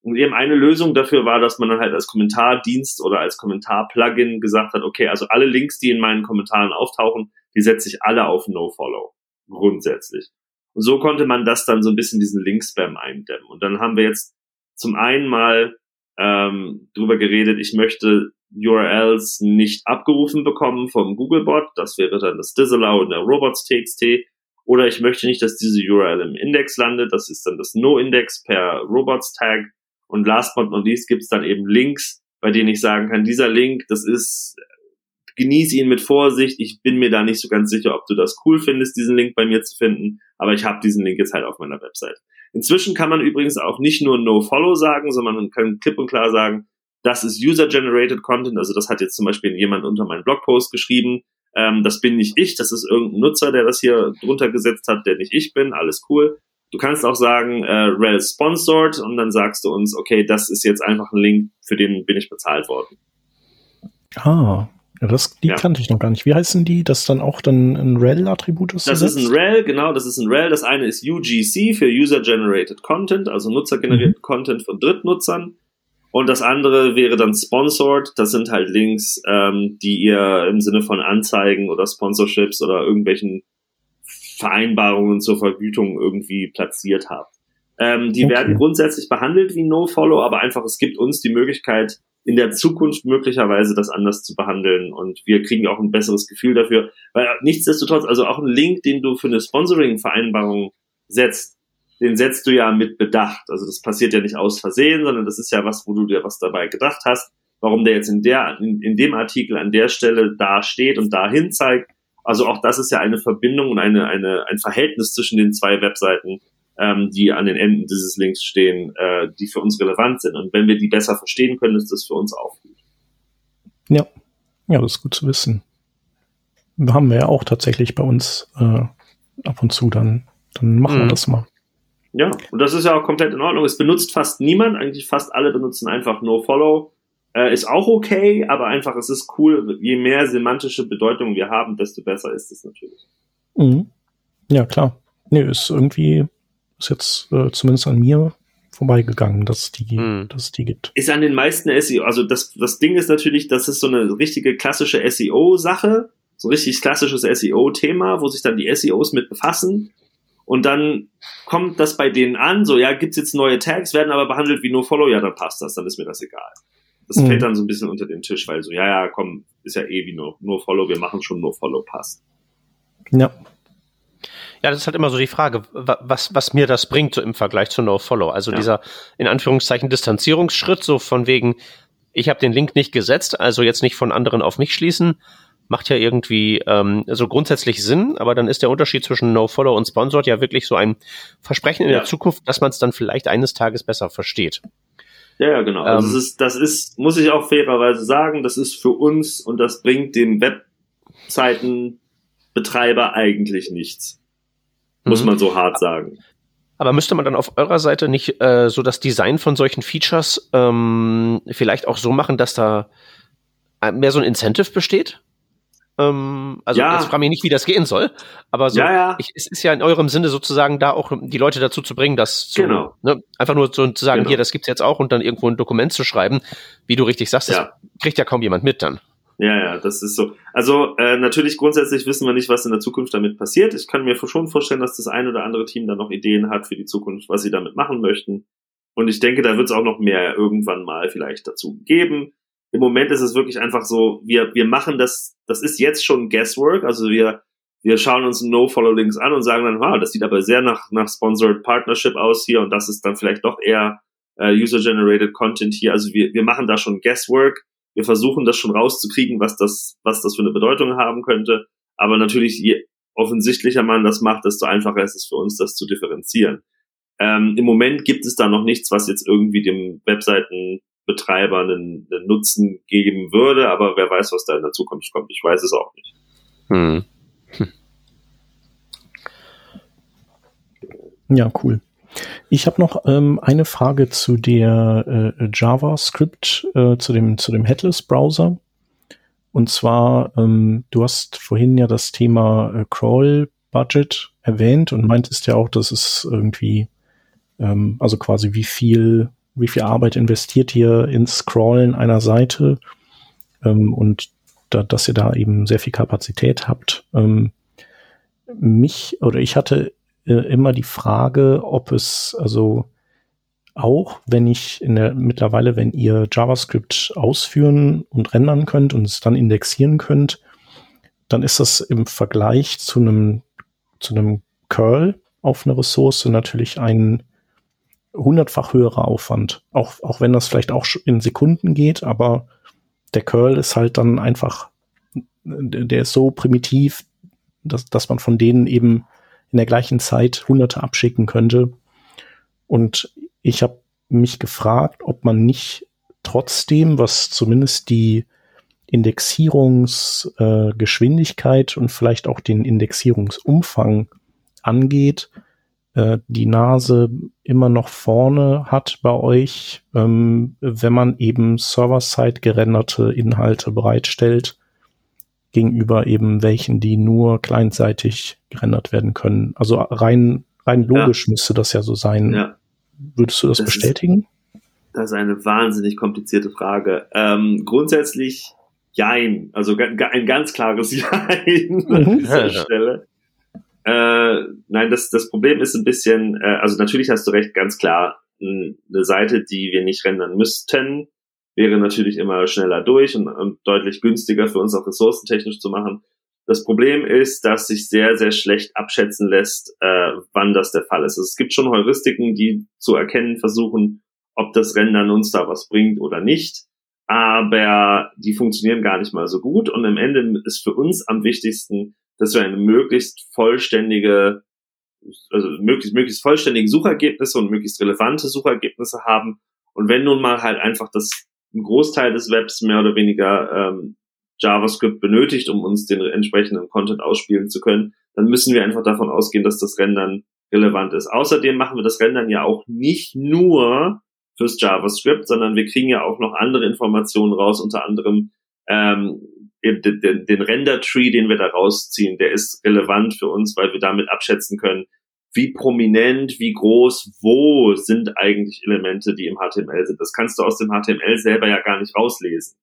Und eben eine Lösung dafür war, dass man dann halt als Kommentardienst oder als Kommentar-Plugin gesagt hat, okay, also alle Links, die in meinen Kommentaren auftauchen, die setze ich alle auf No-Follow. Grundsätzlich. Und so konnte man das dann so ein bisschen diesen Link-Spam eindämmen. Und dann haben wir jetzt zum einen mal ähm, drüber geredet, ich möchte URLs nicht abgerufen bekommen vom Googlebot. Das wäre dann das Disallow in der robots.txt. Oder ich möchte nicht, dass diese URL im Index landet. Das ist dann das No-Index per Robots-Tag. Und last but not least gibt es dann eben Links, bei denen ich sagen kann, dieser Link, das ist, genieße ihn mit Vorsicht. Ich bin mir da nicht so ganz sicher, ob du das cool findest, diesen Link bei mir zu finden. Aber ich habe diesen Link jetzt halt auf meiner Website. Inzwischen kann man übrigens auch nicht nur No-Follow sagen, sondern man kann klipp und klar sagen, das ist User-Generated Content. Also das hat jetzt zum Beispiel jemand unter meinen Blogpost geschrieben. Ähm, das bin nicht ich, das ist irgendein Nutzer, der das hier drunter gesetzt hat, der nicht ich bin. Alles cool. Du kannst auch sagen, äh, Rel sponsored und dann sagst du uns, okay, das ist jetzt einfach ein Link, für den bin ich bezahlt worden. Ah, ja, das, die ja. kannte ich noch gar nicht. Wie heißen die? Das dann auch dann ein REL-Attribut ist? Das ist ein REL, genau, das ist ein REL. Das eine ist UGC für User Generated Content, also nutzergenerierten mhm. Content von Drittnutzern. Und das andere wäre dann Sponsored. Das sind halt Links, ähm, die ihr im Sinne von Anzeigen oder Sponsorships oder irgendwelchen Vereinbarungen zur Vergütung irgendwie platziert habt. Ähm, die okay. werden grundsätzlich behandelt wie No-Follow, aber einfach es gibt uns die Möglichkeit, in der Zukunft möglicherweise das anders zu behandeln und wir kriegen auch ein besseres Gefühl dafür, weil nichtsdestotrotz, also auch ein Link, den du für eine Sponsoring-Vereinbarung setzt, den setzt du ja mit Bedacht. Also das passiert ja nicht aus Versehen, sondern das ist ja was, wo du dir was dabei gedacht hast. Warum der jetzt in der, in, in dem Artikel an der Stelle da steht und dahin zeigt. Also auch das ist ja eine Verbindung und eine, eine, ein Verhältnis zwischen den zwei Webseiten, ähm, die an den Enden dieses Links stehen, äh, die für uns relevant sind. Und wenn wir die besser verstehen können, ist das für uns auch gut. Ja, ja, das ist gut zu wissen. Haben wir ja auch tatsächlich bei uns äh, ab und zu, dann, dann machen mhm. wir das mal. Ja, und das ist ja auch komplett in Ordnung. Es benutzt fast niemand, eigentlich fast alle benutzen einfach No-Follow. Äh, ist auch okay, aber einfach, es ist cool. Je mehr semantische Bedeutung wir haben, desto besser ist es natürlich. Mhm. Ja, klar. Nee, ist irgendwie ist jetzt äh, zumindest an mir vorbeigegangen, dass die, hm. dass es die gibt. Ist an den meisten SEO, also das, das Ding ist natürlich, das ist so eine richtige klassische SEO-Sache, so ein richtig klassisches SEO-Thema, wo sich dann die SEOs mit befassen. Und dann kommt das bei denen an, so, ja, gibt's jetzt neue Tags, werden aber behandelt wie nur Follow, ja, dann passt das, dann ist mir das egal. Das mhm. fällt dann so ein bisschen unter den Tisch, weil so, ja, ja, komm, ist ja eh wie nur, nur Follow, wir machen schon nur Follow, passt. Ja. Ja, das ist halt immer so die Frage, was, was mir das bringt so im Vergleich zu No-Follow. Also ja. dieser, in Anführungszeichen, Distanzierungsschritt, so von wegen, ich habe den Link nicht gesetzt, also jetzt nicht von anderen auf mich schließen, macht ja irgendwie ähm, so grundsätzlich Sinn, aber dann ist der Unterschied zwischen No-Follow und Sponsored ja wirklich so ein Versprechen in ja. der Zukunft, dass man es dann vielleicht eines Tages besser versteht. Ja, ja, genau. Also ähm, also das, ist, das ist, muss ich auch fairerweise sagen, das ist für uns und das bringt dem Webseitenbetreiber eigentlich nichts muss mhm. man so hart sagen. Aber müsste man dann auf eurer Seite nicht äh, so das Design von solchen Features ähm, vielleicht auch so machen, dass da äh, mehr so ein Incentive besteht? Ähm, also ja. jetzt frage mich nicht, wie das gehen soll, aber so, ja, ja. Ich, es ist ja in eurem Sinne sozusagen da auch die Leute dazu zu bringen, das zu, genau. ne, einfach nur so zu sagen, genau. hier, das gibt's jetzt auch und dann irgendwo ein Dokument zu schreiben, wie du richtig sagst, das kriegt ja kaum jemand mit dann. Ja, ja, das ist so. Also äh, natürlich grundsätzlich wissen wir nicht, was in der Zukunft damit passiert. Ich kann mir schon vorstellen, dass das ein oder andere Team da noch Ideen hat für die Zukunft, was sie damit machen möchten. Und ich denke, da wird es auch noch mehr irgendwann mal vielleicht dazu geben. Im Moment ist es wirklich einfach so, wir, wir machen das, das ist jetzt schon Guesswork, also wir, wir schauen uns No-Follow-Links an und sagen dann, wow, das sieht aber sehr nach, nach Sponsored Partnership aus hier und das ist dann vielleicht doch eher äh, User-Generated Content hier. Also wir, wir machen da schon Guesswork wir versuchen das schon rauszukriegen, was das, was das für eine Bedeutung haben könnte. Aber natürlich, je offensichtlicher man das macht, desto einfacher ist es für uns, das zu differenzieren. Ähm, Im Moment gibt es da noch nichts, was jetzt irgendwie dem Webseitenbetreiber Betreiber einen, einen Nutzen geben würde, aber wer weiß, was da in der Zukunft kommt. Ich weiß es auch nicht. Hm. Ja, cool. Ich habe noch ähm, eine Frage zu der äh, JavaScript, äh, zu dem zu dem Headless Browser. Und zwar, ähm, du hast vorhin ja das Thema äh, Crawl Budget erwähnt und meintest ja auch, dass es irgendwie, ähm, also quasi wie viel, wie viel Arbeit investiert ihr ins Scrollen einer Seite ähm, und da, dass ihr da eben sehr viel Kapazität habt. Ähm, mich oder ich hatte äh, immer die Frage, ob es also auch, wenn ich in der mittlerweile, wenn ihr JavaScript ausführen und rendern könnt und es dann indexieren könnt, dann ist das im Vergleich zu einem zu einem Curl auf eine Ressource natürlich ein hundertfach höherer Aufwand. Auch, auch wenn das vielleicht auch in Sekunden geht, aber der Curl ist halt dann einfach, der ist so primitiv, dass, dass man von denen eben in der gleichen Zeit hunderte abschicken könnte. Und ich habe mich gefragt, ob man nicht trotzdem, was zumindest die Indexierungsgeschwindigkeit äh, und vielleicht auch den Indexierungsumfang angeht, äh, die Nase immer noch vorne hat bei euch, ähm, wenn man eben server-side gerenderte Inhalte bereitstellt, gegenüber eben welchen, die nur clientseitig gerendert werden können. Also rein, rein logisch ja. müsste das ja so sein. Ja. Würdest du das, das bestätigen? Ist, das ist eine wahnsinnig komplizierte Frage. Ähm, grundsätzlich Jein. Also ein ganz klares [LAUGHS] Jein an mhm. dieser ja, Stelle. Äh, nein, das, das Problem ist ein bisschen, äh, also natürlich hast du recht, ganz klar, eine Seite, die wir nicht rendern müssten, wäre natürlich immer schneller durch und, und deutlich günstiger für uns auch ressourcentechnisch zu machen. Das Problem ist, dass sich sehr, sehr schlecht abschätzen lässt, äh, wann das der Fall ist. Also es gibt schon Heuristiken, die zu erkennen versuchen, ob das Rendern uns da was bringt oder nicht aber die funktionieren gar nicht mal so gut. Und am Ende ist für uns am wichtigsten, dass wir eine möglichst vollständige, also möglichst, möglichst vollständige Suchergebnisse und möglichst relevante Suchergebnisse haben. Und wenn nun mal halt einfach das ein Großteil des Webs mehr oder weniger ähm, JavaScript benötigt, um uns den entsprechenden Content ausspielen zu können, dann müssen wir einfach davon ausgehen, dass das Rendern relevant ist. Außerdem machen wir das Rendern ja auch nicht nur fürs JavaScript, sondern wir kriegen ja auch noch andere Informationen raus, unter anderem ähm, den, den, Render-Tree, den wir da rausziehen, der ist relevant für uns, weil wir damit abschätzen können, wie prominent, wie groß, wo sind eigentlich Elemente, die im HTML sind. Das kannst du aus dem HTML selber ja gar nicht rauslesen.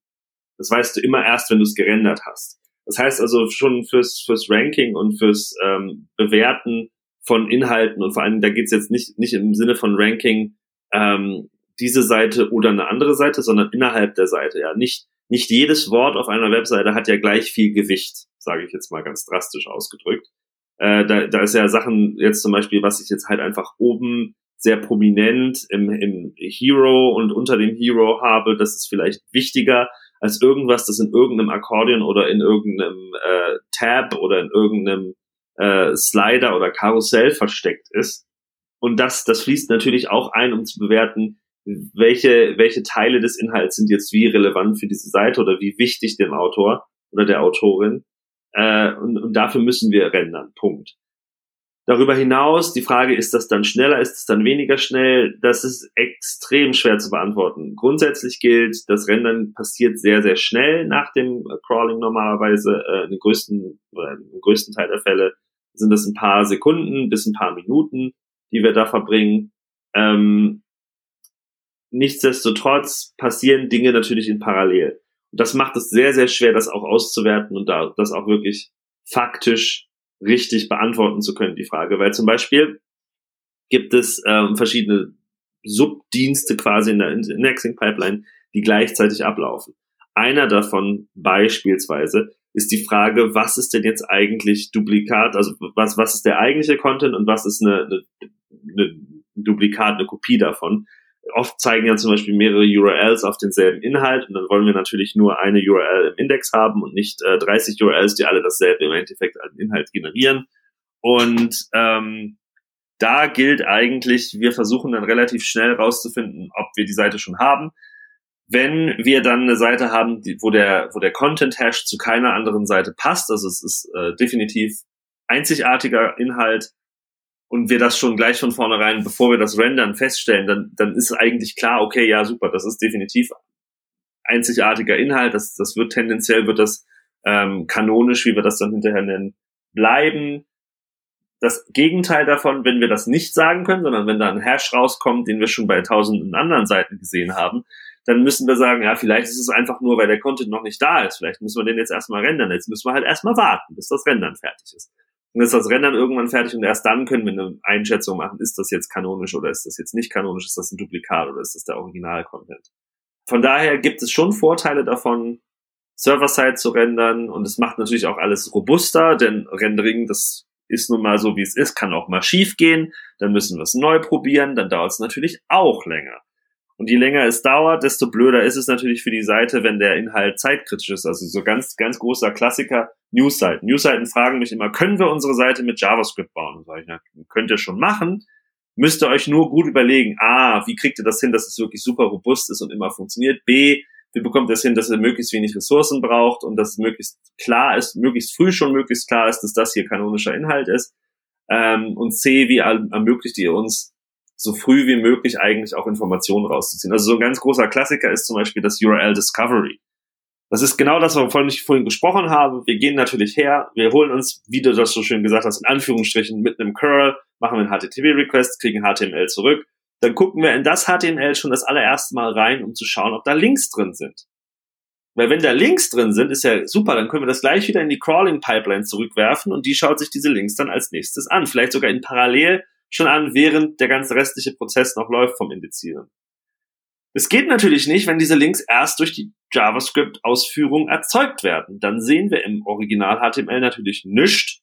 Das weißt du immer erst, wenn du es gerendert hast. Das heißt also schon fürs, fürs Ranking und fürs ähm, Bewerten von Inhalten und vor allem, da geht's jetzt nicht, nicht im Sinne von Ranking, ähm, diese Seite oder eine andere Seite, sondern innerhalb der Seite. Ja, nicht nicht jedes Wort auf einer Webseite hat ja gleich viel Gewicht, sage ich jetzt mal ganz drastisch ausgedrückt. Äh, da, da ist ja Sachen jetzt zum Beispiel, was ich jetzt halt einfach oben sehr prominent im, im Hero und unter dem Hero habe, das ist vielleicht wichtiger als irgendwas, das in irgendeinem Akkordeon oder in irgendeinem äh, Tab oder in irgendeinem äh, Slider oder Karussell versteckt ist. Und das, das fließt natürlich auch ein, um zu bewerten, welche, welche Teile des Inhalts sind jetzt wie relevant für diese Seite oder wie wichtig dem Autor oder der Autorin. Äh, und, und dafür müssen wir rendern. Punkt. Darüber hinaus, die Frage, ist das dann schneller, ist es dann weniger schnell? Das ist extrem schwer zu beantworten. Grundsätzlich gilt, das Rendern passiert sehr, sehr schnell nach dem Crawling normalerweise. Äh, in den größten, oder im größten Teil der Fälle sind das ein paar Sekunden bis ein paar Minuten, die wir da verbringen. Ähm, Nichtsdestotrotz passieren Dinge natürlich in Parallel. Das macht es sehr, sehr schwer, das auch auszuwerten und da, das auch wirklich faktisch richtig beantworten zu können, die Frage. Weil zum Beispiel gibt es ähm, verschiedene Subdienste quasi in der Indexing Pipeline, die gleichzeitig ablaufen. Einer davon beispielsweise ist die Frage, was ist denn jetzt eigentlich Duplikat, also was, was ist der eigentliche Content und was ist eine, eine, eine Duplikat, eine Kopie davon oft zeigen ja zum Beispiel mehrere URLs auf denselben Inhalt und dann wollen wir natürlich nur eine URL im Index haben und nicht äh, 30 URLs, die alle dasselbe im Endeffekt an Inhalt generieren. Und ähm, da gilt eigentlich, wir versuchen dann relativ schnell rauszufinden, ob wir die Seite schon haben. wenn wir dann eine Seite haben, die, wo der, wo der Content-Hash zu keiner anderen Seite passt, also es ist äh, definitiv einzigartiger Inhalt und wir das schon gleich von vornherein, bevor wir das rendern, feststellen, dann, dann ist eigentlich klar, okay, ja, super, das ist definitiv einzigartiger Inhalt, das, das wird tendenziell, wird das ähm, kanonisch, wie wir das dann hinterher nennen, bleiben. Das Gegenteil davon, wenn wir das nicht sagen können, sondern wenn da ein Hash rauskommt, den wir schon bei tausenden anderen Seiten gesehen haben, dann müssen wir sagen, ja, vielleicht ist es einfach nur, weil der Content noch nicht da ist. Vielleicht müssen wir den jetzt erstmal rendern. Jetzt müssen wir halt erstmal warten, bis das Rendern fertig ist. Und ist das Rendern irgendwann fertig und erst dann können wir eine Einschätzung machen, ist das jetzt kanonisch oder ist das jetzt nicht kanonisch, ist das ein Duplikat oder ist das der Original-Content. Von daher gibt es schon Vorteile davon, Server-Side zu rendern und es macht natürlich auch alles robuster, denn Rendering, das ist nun mal so, wie es ist, kann auch mal schief gehen, dann müssen wir es neu probieren, dann dauert es natürlich auch länger. Und je länger es dauert, desto blöder ist es natürlich für die Seite, wenn der Inhalt zeitkritisch ist. Also so ganz, ganz großer Klassiker, Newsseiten. Newsseiten fragen mich immer, können wir unsere Seite mit JavaScript bauen? sag ich, na, könnt ihr schon machen. Müsst ihr euch nur gut überlegen, A, wie kriegt ihr das hin, dass es wirklich super robust ist und immer funktioniert? B, wie bekommt ihr es hin, dass ihr möglichst wenig Ressourcen braucht und dass es möglichst klar ist, möglichst früh schon möglichst klar ist, dass das hier kanonischer Inhalt ist? Ähm, und C, wie ermöglicht ihr uns so früh wie möglich eigentlich auch Informationen rauszuziehen. Also so ein ganz großer Klassiker ist zum Beispiel das URL Discovery. Das ist genau das, wovon ich vorhin gesprochen habe. Wir gehen natürlich her, wir holen uns, wie du das so schön gesagt hast, in Anführungsstrichen mit einem Curl, machen wir einen HTTP-Request, kriegen HTML zurück. Dann gucken wir in das HTML schon das allererste Mal rein, um zu schauen, ob da Links drin sind. Weil wenn da Links drin sind, ist ja super, dann können wir das gleich wieder in die Crawling-Pipeline zurückwerfen und die schaut sich diese Links dann als nächstes an. Vielleicht sogar in parallel schon an, während der ganze restliche Prozess noch läuft vom Indizieren. Es geht natürlich nicht, wenn diese Links erst durch die JavaScript-Ausführung erzeugt werden. Dann sehen wir im Original HTML natürlich nichts,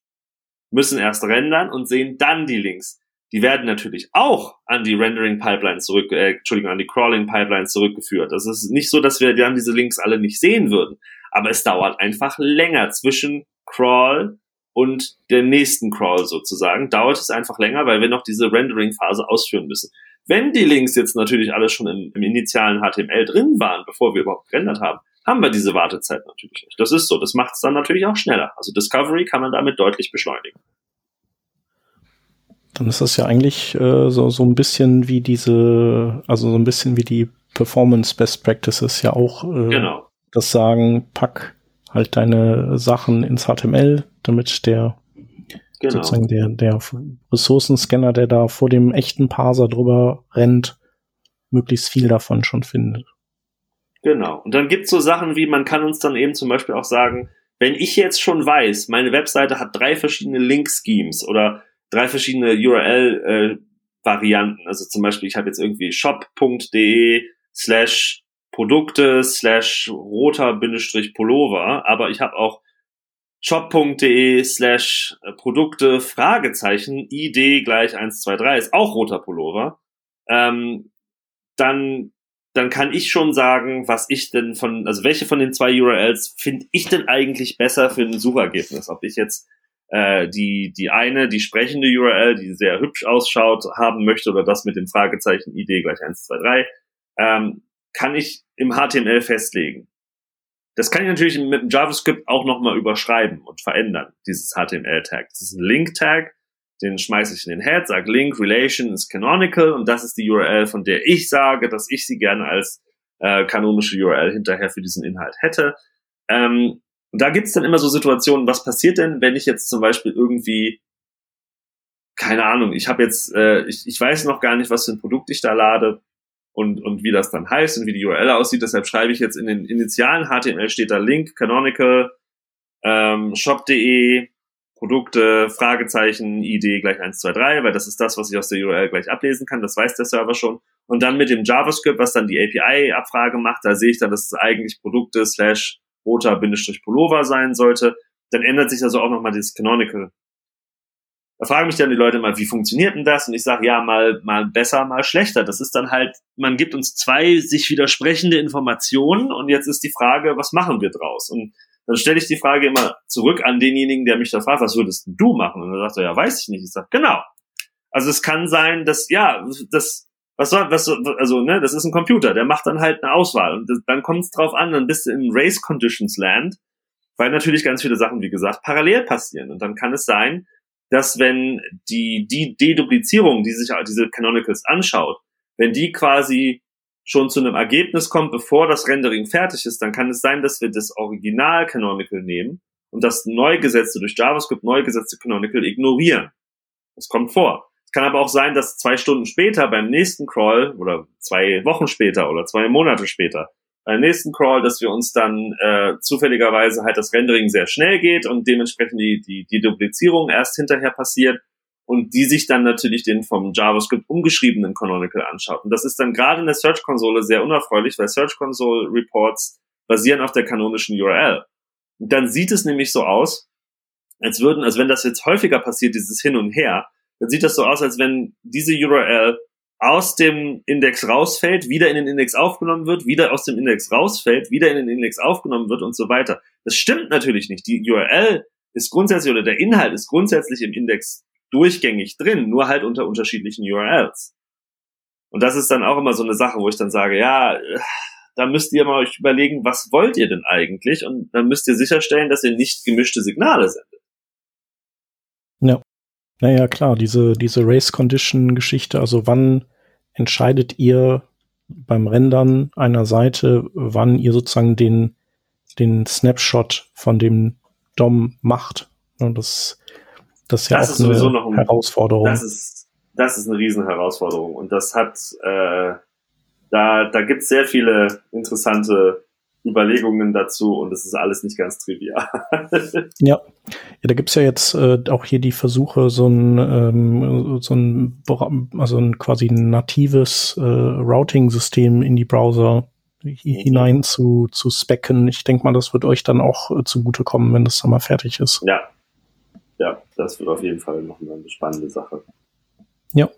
müssen erst rendern und sehen dann die Links. Die werden natürlich auch an die Rendering Pipeline zurück, äh, Entschuldigung, an die Crawling Pipeline zurückgeführt. Das ist nicht so, dass wir dann diese Links alle nicht sehen würden. Aber es dauert einfach länger zwischen Crawl und der nächsten Crawl sozusagen, dauert es einfach länger, weil wir noch diese Rendering-Phase ausführen müssen. Wenn die Links jetzt natürlich alles schon im, im initialen HTML drin waren, bevor wir überhaupt gerendert haben, haben wir diese Wartezeit natürlich nicht. Das ist so. Das macht es dann natürlich auch schneller. Also Discovery kann man damit deutlich beschleunigen. Dann ist das ja eigentlich äh, so, so ein bisschen wie diese, also so ein bisschen wie die Performance Best Practices ja auch äh, genau. das sagen, pack halt deine Sachen ins HTML, damit der genau. sozusagen der, der Ressourcenscanner, der da vor dem echten Parser drüber rennt, möglichst viel davon schon findet. Genau. Und dann gibt's so Sachen wie, man kann uns dann eben zum Beispiel auch sagen, wenn ich jetzt schon weiß, meine Webseite hat drei verschiedene Link-Schemes oder drei verschiedene URL-Varianten, äh, also zum Beispiel, ich habe jetzt irgendwie shop.de slash Produkte slash roter Bindestrich Pullover, aber ich habe auch shop.de slash Produkte Fragezeichen ID gleich 123 ist auch roter Pullover, ähm, dann dann kann ich schon sagen, was ich denn von, also welche von den zwei URLs finde ich denn eigentlich besser für ein Suchergebnis? Ob ich jetzt äh, die, die eine, die sprechende URL, die sehr hübsch ausschaut, haben möchte oder das mit dem Fragezeichen ID gleich 123. Ähm, kann ich im HTML festlegen. Das kann ich natürlich mit dem JavaScript auch nochmal überschreiben und verändern, dieses HTML-Tag. Das ist ein Link-Tag, den schmeiße ich in den Head, sage Link Relation is canonical und das ist die URL, von der ich sage, dass ich sie gerne als äh, kanonische URL hinterher für diesen Inhalt hätte. Ähm, da gibt's dann immer so Situationen, was passiert denn, wenn ich jetzt zum Beispiel irgendwie, keine Ahnung, ich habe jetzt, äh, ich, ich weiß noch gar nicht, was für ein Produkt ich da lade, und, und wie das dann heißt und wie die URL aussieht. Deshalb schreibe ich jetzt in den initialen HTML steht da Link, Canonical, ähm, shop.de, Produkte, Fragezeichen, ID gleich 123, weil das ist das, was ich aus der URL gleich ablesen kann. Das weiß der Server schon. Und dann mit dem JavaScript, was dann die API-Abfrage macht, da sehe ich dann, dass es eigentlich Produkte slash roter Bindestrich Pullover sein sollte. Dann ändert sich also auch nochmal dieses Canonical da fragen mich dann die Leute mal, wie funktioniert denn das? Und ich sage, ja, mal, mal besser, mal schlechter. Das ist dann halt, man gibt uns zwei sich widersprechende Informationen und jetzt ist die Frage, was machen wir draus? Und dann stelle ich die Frage immer zurück an denjenigen, der mich da fragt, was würdest du machen? Und dann sagt er, ja, weiß ich nicht. Ich sage, genau. Also es kann sein, dass, ja, das, Was soll, was, also, ne, das ist ein Computer, der macht dann halt eine Auswahl und das, dann kommt es drauf an, dann bist du in Race Conditions Land, weil natürlich ganz viele Sachen, wie gesagt, parallel passieren. Und dann kann es sein, dass wenn die, die Deduplizierung, die sich diese Canonicals anschaut, wenn die quasi schon zu einem Ergebnis kommt, bevor das Rendering fertig ist, dann kann es sein, dass wir das Original Canonical nehmen und das neu gesetzte, durch JavaScript neu gesetzte Canonical ignorieren. Das kommt vor kann aber auch sein, dass zwei Stunden später beim nächsten Crawl oder zwei Wochen später oder zwei Monate später beim nächsten Crawl, dass wir uns dann äh, zufälligerweise halt das Rendering sehr schnell geht und dementsprechend die, die, die Duplizierung erst hinterher passiert und die sich dann natürlich den vom JavaScript umgeschriebenen Canonical anschaut. Und das ist dann gerade in der Search Console sehr unerfreulich, weil Search Console Reports basieren auf der kanonischen URL. Und dann sieht es nämlich so aus, als würden, als wenn das jetzt häufiger passiert, dieses Hin und Her, dann sieht das so aus, als wenn diese URL aus dem Index rausfällt, wieder in den Index aufgenommen wird, wieder aus dem Index rausfällt, wieder in den Index aufgenommen wird und so weiter. Das stimmt natürlich nicht. Die URL ist grundsätzlich oder der Inhalt ist grundsätzlich im Index durchgängig drin, nur halt unter unterschiedlichen URLs. Und das ist dann auch immer so eine Sache, wo ich dann sage, ja, da müsst ihr mal euch überlegen, was wollt ihr denn eigentlich? Und dann müsst ihr sicherstellen, dass ihr nicht gemischte Signale sendet. Ja. Naja, klar, diese, diese Race Condition Geschichte, also wann entscheidet ihr beim Rendern einer Seite, wann ihr sozusagen den, den Snapshot von dem DOM macht? Und das, das ist ja das auch ist eine noch ein, Herausforderung. Das ist, das ist eine Riesenherausforderung. Und das hat, äh, da, da gibt es sehr viele interessante Überlegungen dazu und es ist alles nicht ganz trivial. [LAUGHS] ja. Ja, da gibt's ja jetzt äh, auch hier die Versuche, so ein, ähm, so ein, also ein quasi natives äh, Routing-System in die Browser hinein zu, zu specken. Ich denke mal, das wird euch dann auch äh, zugutekommen, wenn das dann mal fertig ist. Ja. Ja, das wird auf jeden Fall noch eine spannende Sache. Ja.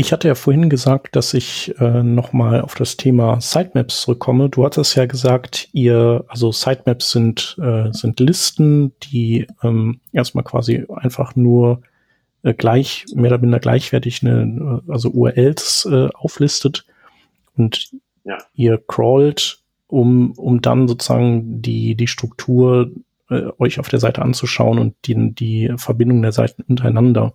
Ich hatte ja vorhin gesagt, dass ich äh, nochmal auf das Thema Sitemaps zurückkomme. Du hattest ja gesagt, ihr, also Sitemaps sind, äh, sind Listen, die ähm, erstmal quasi einfach nur äh, gleich, mehr oder minder gleichwertig eine, äh, also URLs äh, auflistet und ja. ihr crawlt, um, um dann sozusagen die, die Struktur äh, euch auf der Seite anzuschauen und die, die Verbindung der Seiten untereinander.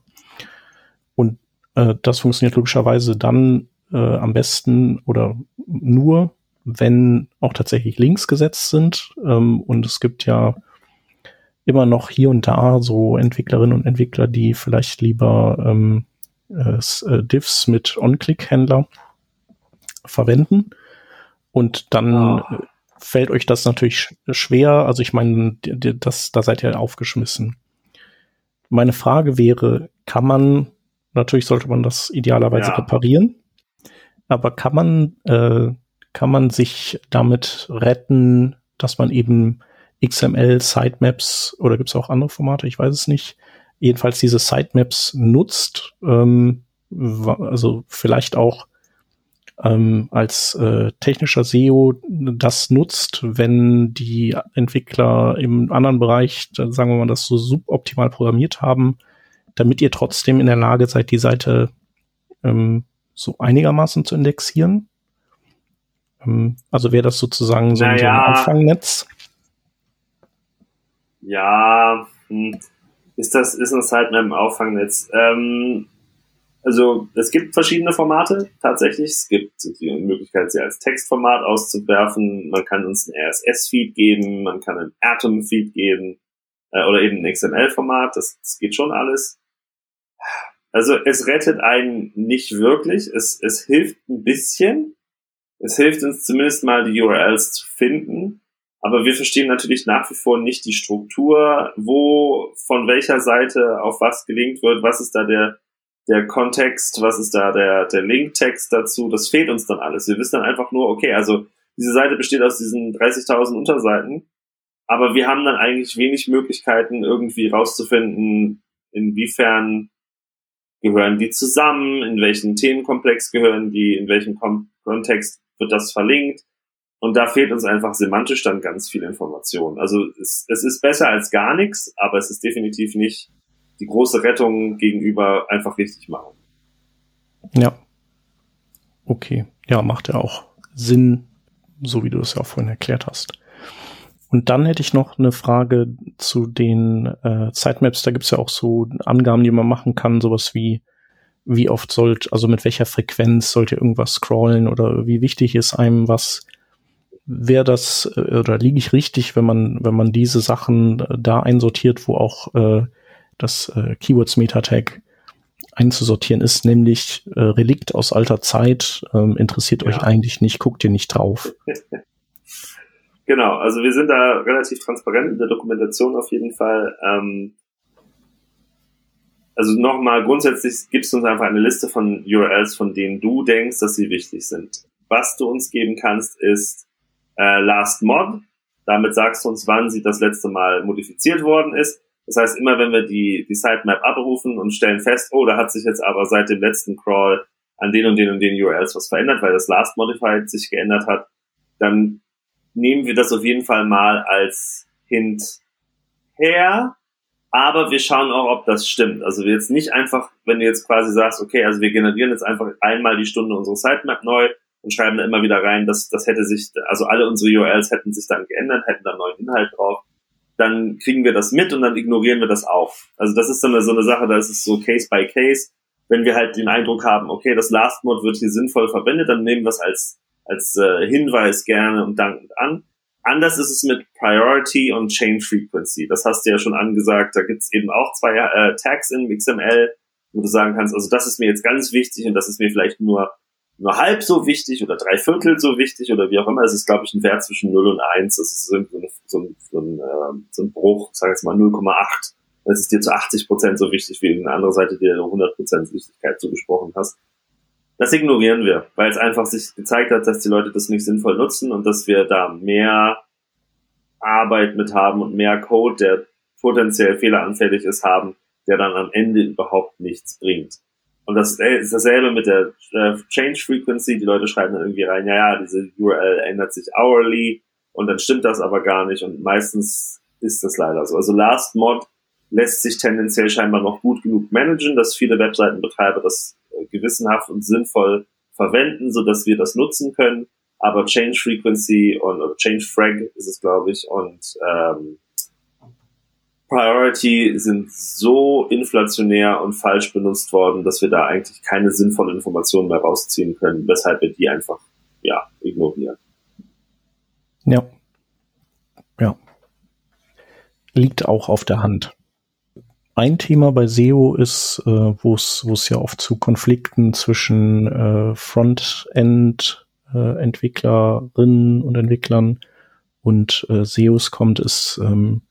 Und äh, das funktioniert logischerweise dann äh, am besten oder nur, wenn auch tatsächlich Links gesetzt sind. Ähm, und es gibt ja immer noch hier und da so Entwicklerinnen und Entwickler, die vielleicht lieber ähm, äh, äh Diffs mit On-Click-Händler verwenden. Und dann oh. fällt euch das natürlich schwer. Also ich meine, das, da seid ihr aufgeschmissen. Meine Frage wäre, kann man Natürlich sollte man das idealerweise ja. reparieren. Aber kann man, äh, kann man sich damit retten, dass man eben XML Sitemaps oder gibt es auch andere Formate, ich weiß es nicht, jedenfalls diese Sitemaps nutzt, ähm, also vielleicht auch ähm, als äh, technischer SEO das nutzt, wenn die Entwickler im anderen Bereich, sagen wir mal, das so suboptimal programmiert haben, damit ihr trotzdem in der Lage seid, die Seite ähm, so einigermaßen zu indexieren? Ähm, also wäre das sozusagen so, naja, so ein Auffangnetz? Ja, hm. ist das ist eine Sitemap im Auffangnetz? Ähm, also es gibt verschiedene Formate tatsächlich. Es gibt die Möglichkeit, sie als Textformat auszuwerfen. Man kann uns ein RSS-Feed geben, man kann ein Atom-Feed geben äh, oder eben ein XML-Format. Das, das geht schon alles. Also es rettet einen nicht wirklich. Es, es hilft ein bisschen. Es hilft uns zumindest mal die URLs zu finden. Aber wir verstehen natürlich nach wie vor nicht die Struktur, wo von welcher Seite auf was gelinkt wird, was ist da der, der Kontext, was ist da der, der Linktext dazu. Das fehlt uns dann alles. Wir wissen dann einfach nur, okay, also diese Seite besteht aus diesen 30.000 Unterseiten, aber wir haben dann eigentlich wenig Möglichkeiten irgendwie rauszufinden, inwiefern gehören die zusammen, in welchen Themenkomplex gehören die, in welchem Kom Kontext wird das verlinkt. Und da fehlt uns einfach semantisch dann ganz viel Information. Also es, es ist besser als gar nichts, aber es ist definitiv nicht die große Rettung gegenüber einfach richtig machen. Ja. Okay. Ja, macht ja auch Sinn, so wie du es ja auch vorhin erklärt hast. Und dann hätte ich noch eine Frage zu den äh, Sitemaps. Da gibt's ja auch so Angaben, die man machen kann, sowas wie, wie oft sollt, also mit welcher Frequenz sollt ihr irgendwas scrollen oder wie wichtig ist einem was. Wäre das äh, oder liege ich richtig, wenn man, wenn man diese Sachen äh, da einsortiert, wo auch äh, das äh, Keywords Meta Tag einzusortieren ist, nämlich äh, Relikt aus alter Zeit, ähm, interessiert ja. euch eigentlich nicht, guckt ihr nicht drauf. [LAUGHS] genau, also wir sind da relativ transparent in der Dokumentation auf jeden Fall. Ähm, also nochmal, grundsätzlich gibst du uns einfach eine Liste von URLs, von denen du denkst, dass sie wichtig sind. Was du uns geben kannst, ist äh, Last Mod. Damit sagst du uns, wann sie das letzte Mal modifiziert worden ist. Das heißt, immer wenn wir die, die Sitemap abrufen und stellen fest, oh, da hat sich jetzt aber seit dem letzten Crawl an den und den und den URLs was verändert, weil das Last Modified sich geändert hat, dann nehmen wir das auf jeden Fall mal als Hint her. Aber wir schauen auch, ob das stimmt. Also jetzt nicht einfach, wenn du jetzt quasi sagst, okay, also wir generieren jetzt einfach einmal die Stunde unsere Sitemap neu und schreiben da immer wieder rein, dass das hätte sich, also alle unsere URLs hätten sich dann geändert, hätten dann neuen Inhalt drauf dann kriegen wir das mit und dann ignorieren wir das auch. Also das ist dann so eine Sache, da ist es so Case by Case. Wenn wir halt den Eindruck haben, okay, das Last Mode wird hier sinnvoll verwendet, dann nehmen wir es als, als äh, Hinweis gerne und dankend an. Anders ist es mit Priority und Change Frequency. Das hast du ja schon angesagt. Da gibt's eben auch zwei äh, Tags in XML, wo du sagen kannst, also das ist mir jetzt ganz wichtig und das ist mir vielleicht nur nur halb so wichtig oder drei Viertel so wichtig oder wie auch immer. Es ist, glaube ich, ein Wert zwischen 0 und 1. Das ist so ein, so ein, so ein, äh, so ein Bruch, sag ich jetzt mal 0,8. Das ist dir zu 80 Prozent so wichtig, wie eine andere Seite dir 100 Prozent Wichtigkeit zugesprochen hast. Das ignorieren wir, weil es einfach sich gezeigt hat, dass die Leute das nicht sinnvoll nutzen und dass wir da mehr Arbeit mit haben und mehr Code, der potenziell fehleranfällig ist, haben, der dann am Ende überhaupt nichts bringt. Und das ist dasselbe mit der äh, Change Frequency. Die Leute schreiben dann irgendwie rein, ja, ja, diese URL ändert sich hourly und dann stimmt das aber gar nicht und meistens ist das leider so. Also Last Mod lässt sich tendenziell scheinbar noch gut genug managen, dass viele Webseitenbetreiber das äh, gewissenhaft und sinnvoll verwenden, so dass wir das nutzen können. Aber Change Frequency und Change Frag ist es, glaube ich, und ähm, Priority sind so inflationär und falsch benutzt worden, dass wir da eigentlich keine sinnvolle Information mehr rausziehen können, weshalb wir die einfach, ja, ignorieren. Ja. Ja. Liegt auch auf der Hand. Ein Thema bei SEO ist, äh, wo es ja oft zu Konflikten zwischen äh, Frontend äh, und Entwicklern und äh, SEOs kommt, ist ähm,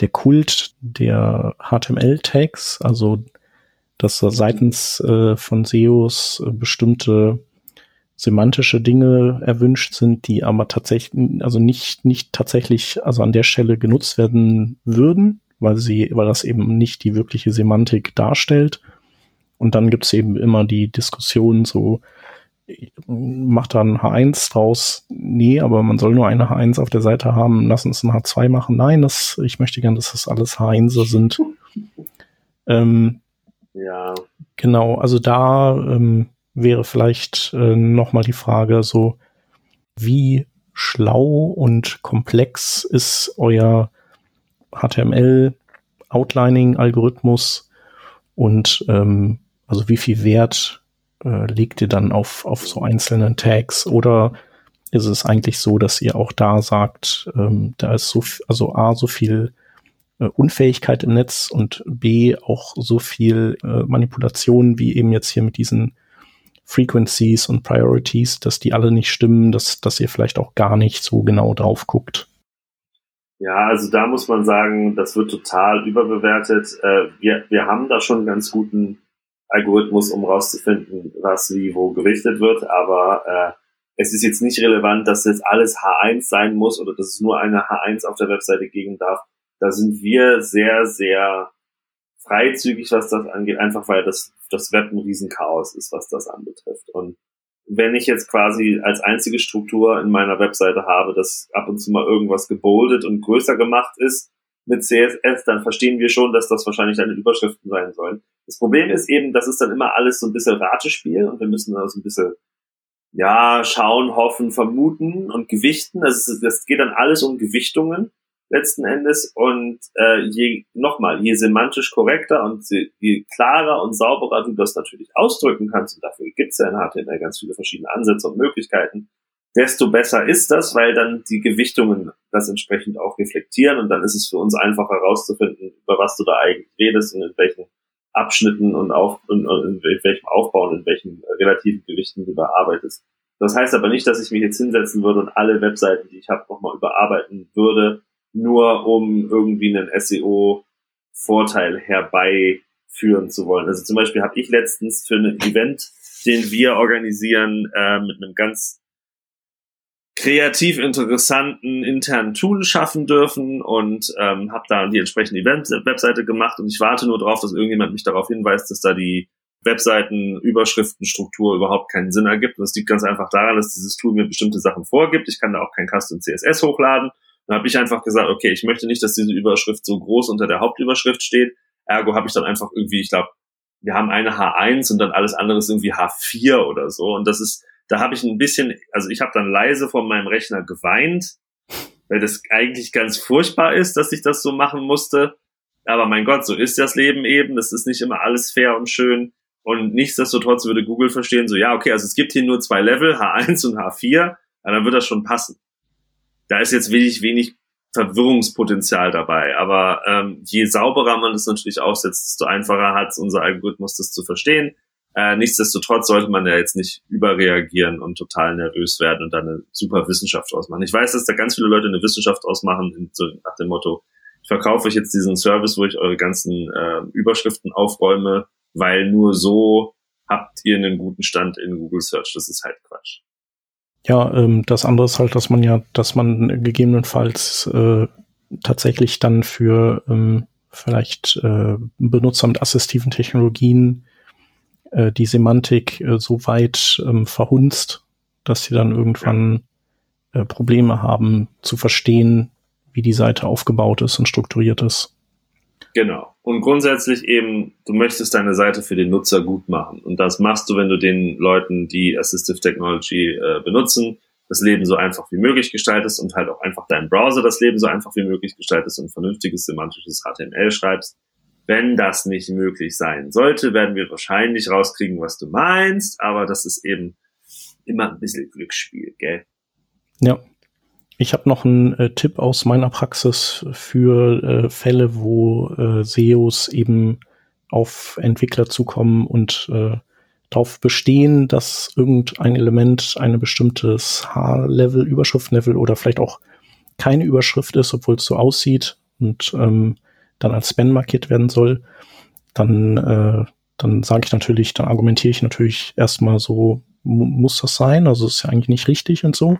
der Kult der HTML-Tags, also dass seitens äh, von SEOs äh, bestimmte semantische Dinge erwünscht sind, die aber tatsächlich, also nicht, nicht tatsächlich, also an der Stelle genutzt werden würden, weil sie, weil das eben nicht die wirkliche Semantik darstellt. Und dann gibt's eben immer die Diskussion so, macht da ein H1 draus. Nee, aber man soll nur eine H1 auf der Seite haben. Lass uns ein H2 machen. Nein, das, ich möchte gern, dass das alles H1er sind. Ähm, ja. Genau, also da ähm, wäre vielleicht äh, nochmal die Frage so, wie schlau und komplex ist euer HTML Outlining Algorithmus und ähm, also wie viel Wert äh, legt ihr dann auf, auf so einzelnen Tags oder ist es eigentlich so, dass ihr auch da sagt, ähm, da ist so, also A, so viel äh, Unfähigkeit im Netz und B, auch so viel äh, Manipulation wie eben jetzt hier mit diesen Frequencies und Priorities, dass die alle nicht stimmen, dass, dass ihr vielleicht auch gar nicht so genau drauf guckt. Ja, also da muss man sagen, das wird total überbewertet. Äh, wir, wir haben da schon einen ganz guten Algorithmus, um rauszufinden, was wie wo gewichtet wird. Aber äh, es ist jetzt nicht relevant, dass jetzt alles H1 sein muss oder dass es nur eine H1 auf der Webseite geben darf. Da sind wir sehr, sehr freizügig, was das angeht, einfach weil das, das Web ein Riesenchaos ist, was das anbetrifft. Und wenn ich jetzt quasi als einzige Struktur in meiner Webseite habe, dass ab und zu mal irgendwas geboldet und größer gemacht ist, mit CSS, dann verstehen wir schon, dass das wahrscheinlich deine Überschriften sein sollen. Das Problem ist eben, das ist dann immer alles so ein bisschen Ratespiel und wir müssen da so ein bisschen ja, schauen, hoffen, vermuten und gewichten. Also das geht dann alles um Gewichtungen letzten Endes und äh, je nochmal, je semantisch korrekter und je klarer und sauberer du das natürlich ausdrücken kannst, und dafür gibt's ja in HTML ganz viele verschiedene Ansätze und Möglichkeiten, desto besser ist das, weil dann die Gewichtungen das entsprechend auch reflektieren und dann ist es für uns einfach herauszufinden, über was du da eigentlich redest und in welchen Abschnitten und, auf, und, in welchem Aufbau und in welchen relativen Gewichten du da arbeitest. Das heißt aber nicht, dass ich mich jetzt hinsetzen würde und alle Webseiten, die ich habe, nochmal überarbeiten würde, nur um irgendwie einen SEO-Vorteil herbeiführen zu wollen. Also zum Beispiel habe ich letztens für ein Event, den wir organisieren, äh, mit einem ganz kreativ interessanten internen Tool schaffen dürfen und ähm, habe da die entsprechende Event-Webseite gemacht und ich warte nur darauf, dass irgendjemand mich darauf hinweist, dass da die Webseiten-Überschriftenstruktur überhaupt keinen Sinn ergibt. Und das liegt ganz einfach daran, dass dieses Tool mir bestimmte Sachen vorgibt. Ich kann da auch kein Custom CSS hochladen. Dann habe ich einfach gesagt, okay, ich möchte nicht, dass diese Überschrift so groß unter der Hauptüberschrift steht. Ergo habe ich dann einfach irgendwie, ich glaube, wir haben eine H1 und dann alles andere ist irgendwie H4 oder so. Und das ist da habe ich ein bisschen, also ich habe dann leise von meinem Rechner geweint, weil das eigentlich ganz furchtbar ist, dass ich das so machen musste. Aber mein Gott, so ist das Leben eben. Das ist nicht immer alles fair und schön. Und nichtsdestotrotz würde Google verstehen, so, ja, okay, also es gibt hier nur zwei Level, H1 und H4, dann wird das schon passen. Da ist jetzt wenig, wenig Verwirrungspotenzial dabei. Aber ähm, je sauberer man das natürlich aufsetzt, desto einfacher hat unser Algorithmus, das zu verstehen. Äh, nichtsdestotrotz sollte man ja jetzt nicht überreagieren und total nervös werden und dann eine super Wissenschaft draus machen. Ich weiß, dass da ganz viele Leute eine Wissenschaft draus machen, so nach dem Motto, ich verkaufe euch jetzt diesen Service, wo ich eure ganzen äh, Überschriften aufräume, weil nur so habt ihr einen guten Stand in Google Search. Das ist halt Quatsch. Ja, ähm, das andere ist halt, dass man ja, dass man gegebenenfalls äh, tatsächlich dann für ähm, vielleicht äh, Benutzer mit assistiven Technologien äh, die Semantik äh, so weit ähm, verhunzt, dass sie dann irgendwann äh, Probleme haben zu verstehen, wie die Seite aufgebaut ist und strukturiert ist. Genau. Und grundsätzlich eben, du möchtest deine Seite für den Nutzer gut machen. Und das machst du, wenn du den Leuten, die Assistive Technology äh, benutzen, das Leben so einfach wie möglich gestaltest und halt auch einfach deinen Browser das Leben so einfach wie möglich gestaltest und vernünftiges semantisches HTML schreibst. Wenn das nicht möglich sein sollte, werden wir wahrscheinlich rauskriegen, was du meinst, aber das ist eben immer ein bisschen Glücksspiel, gell? Ja. Ich habe noch einen äh, Tipp aus meiner Praxis für äh, Fälle, wo äh, SEOs eben auf Entwickler zukommen und äh, darauf bestehen, dass irgendein Element eine bestimmtes H-Level, Überschriftlevel oder vielleicht auch keine Überschrift ist, obwohl es so aussieht. Und ähm, dann als Spam markiert werden soll, dann, äh, dann sage ich natürlich, dann argumentiere ich natürlich erstmal so, muss das sein? Also ist ja eigentlich nicht richtig und so.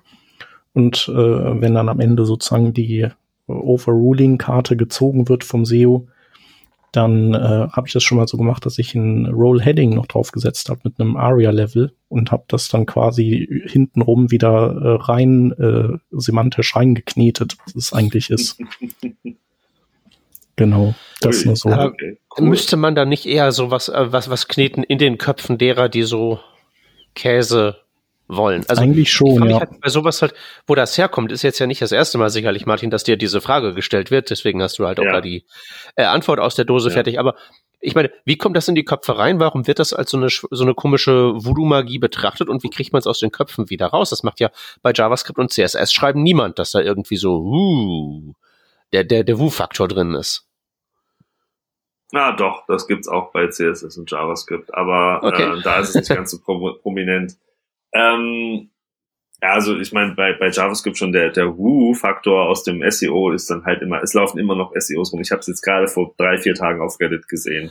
Und äh, wenn dann am Ende sozusagen die Overruling-Karte gezogen wird vom SEO, dann äh, habe ich das schon mal so gemacht, dass ich ein Roll-Heading noch draufgesetzt habe mit einem ARIA-Level und habe das dann quasi hintenrum wieder äh, rein äh, semantisch reingeknetet, was es eigentlich ist. [LAUGHS] Genau, das nur so. Okay, cool. Müsste man da nicht eher so was, äh, was, was kneten in den Köpfen derer, die so Käse wollen? Also eigentlich schon, ja. Halt bei sowas halt, wo das herkommt, ist jetzt ja nicht das erste Mal sicherlich, Martin, dass dir diese Frage gestellt wird. Deswegen hast du halt auch ja. da die äh, Antwort aus der Dose ja. fertig. Aber ich meine, wie kommt das in die Köpfe rein? Warum wird das als so eine, so eine komische Voodoo-Magie betrachtet und wie kriegt man es aus den Köpfen wieder raus? Das macht ja bei JavaScript und CSS schreiben niemand, dass da irgendwie so, uh, der, der, der Wu-Faktor drin ist. Na doch, das gibt's auch bei CSS und JavaScript, aber okay. äh, da ist es nicht ganz so prominent. Ähm, ja, also ich meine, bei, bei JavaScript schon der, der Woo-Faktor aus dem SEO ist dann halt immer, es laufen immer noch SEOs rum. Ich habe es jetzt gerade vor drei, vier Tagen auf Reddit gesehen.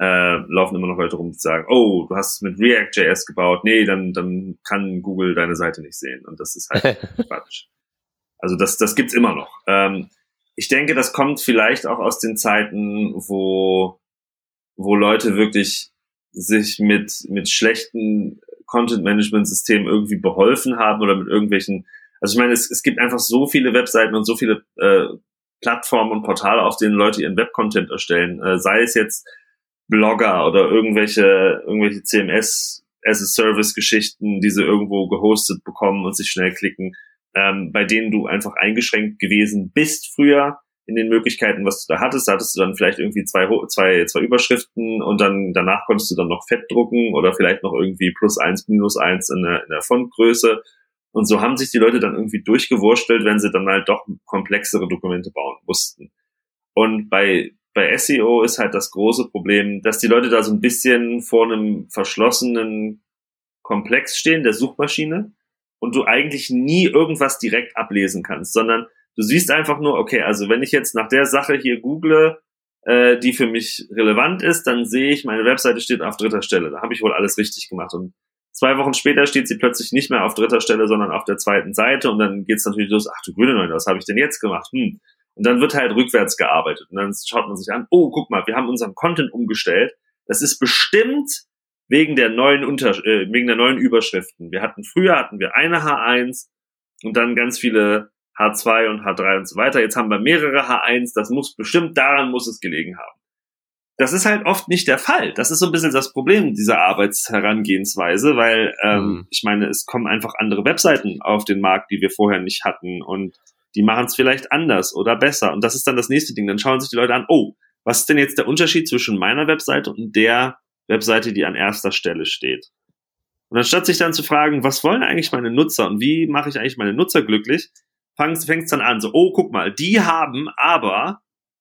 Äh, laufen immer noch Leute rum, die sagen, oh, du hast es mit React.js gebaut. Nee, dann, dann kann Google deine Seite nicht sehen. Und das ist halt [LAUGHS] Quatsch. Also das, das gibt's immer noch. Ähm, ich denke, das kommt vielleicht auch aus den Zeiten, wo, wo Leute wirklich sich mit, mit schlechten Content-Management-Systemen irgendwie beholfen haben oder mit irgendwelchen, also ich meine, es, es gibt einfach so viele Webseiten und so viele äh, Plattformen und Portale, auf denen Leute ihren Web-Content erstellen, äh, sei es jetzt Blogger oder irgendwelche, irgendwelche CMS as a Service Geschichten, die sie irgendwo gehostet bekommen und sich schnell klicken, ähm, bei denen du einfach eingeschränkt gewesen bist früher in den Möglichkeiten, was du da hattest. Da hattest du dann vielleicht irgendwie zwei, zwei, zwei Überschriften und dann danach konntest du dann noch fett drucken oder vielleicht noch irgendwie plus eins, minus eins in der, in der Fontgröße. Und so haben sich die Leute dann irgendwie durchgewurstelt, wenn sie dann halt doch komplexere Dokumente bauen mussten. Und bei, bei SEO ist halt das große Problem, dass die Leute da so ein bisschen vor einem verschlossenen Komplex stehen, der Suchmaschine, und du eigentlich nie irgendwas direkt ablesen kannst, sondern du siehst einfach nur, okay, also wenn ich jetzt nach der Sache hier google, äh, die für mich relevant ist, dann sehe ich, meine Webseite steht auf dritter Stelle. Da habe ich wohl alles richtig gemacht. Und zwei Wochen später steht sie plötzlich nicht mehr auf dritter Stelle, sondern auf der zweiten Seite. Und dann geht's natürlich los, ach du grüne Neune, was habe ich denn jetzt gemacht? Hm. Und dann wird halt rückwärts gearbeitet. Und dann schaut man sich an, oh, guck mal, wir haben unseren Content umgestellt. Das ist bestimmt wegen der neuen Unter äh, wegen der neuen Überschriften. Wir hatten früher hatten wir eine H1 und dann ganz viele H2 und H3 und so weiter. Jetzt haben wir mehrere H1. Das muss bestimmt daran muss es gelegen haben. Das ist halt oft nicht der Fall. Das ist so ein bisschen das Problem dieser Arbeitsherangehensweise, weil ähm, mhm. ich meine, es kommen einfach andere Webseiten auf den Markt, die wir vorher nicht hatten und die machen es vielleicht anders oder besser. Und das ist dann das nächste Ding. Dann schauen sich die Leute an, oh, was ist denn jetzt der Unterschied zwischen meiner Webseite und der Webseite, die an erster Stelle steht. Und anstatt sich dann zu fragen, was wollen eigentlich meine Nutzer und wie mache ich eigentlich meine Nutzer glücklich, fängt es dann an, so, oh, guck mal, die haben aber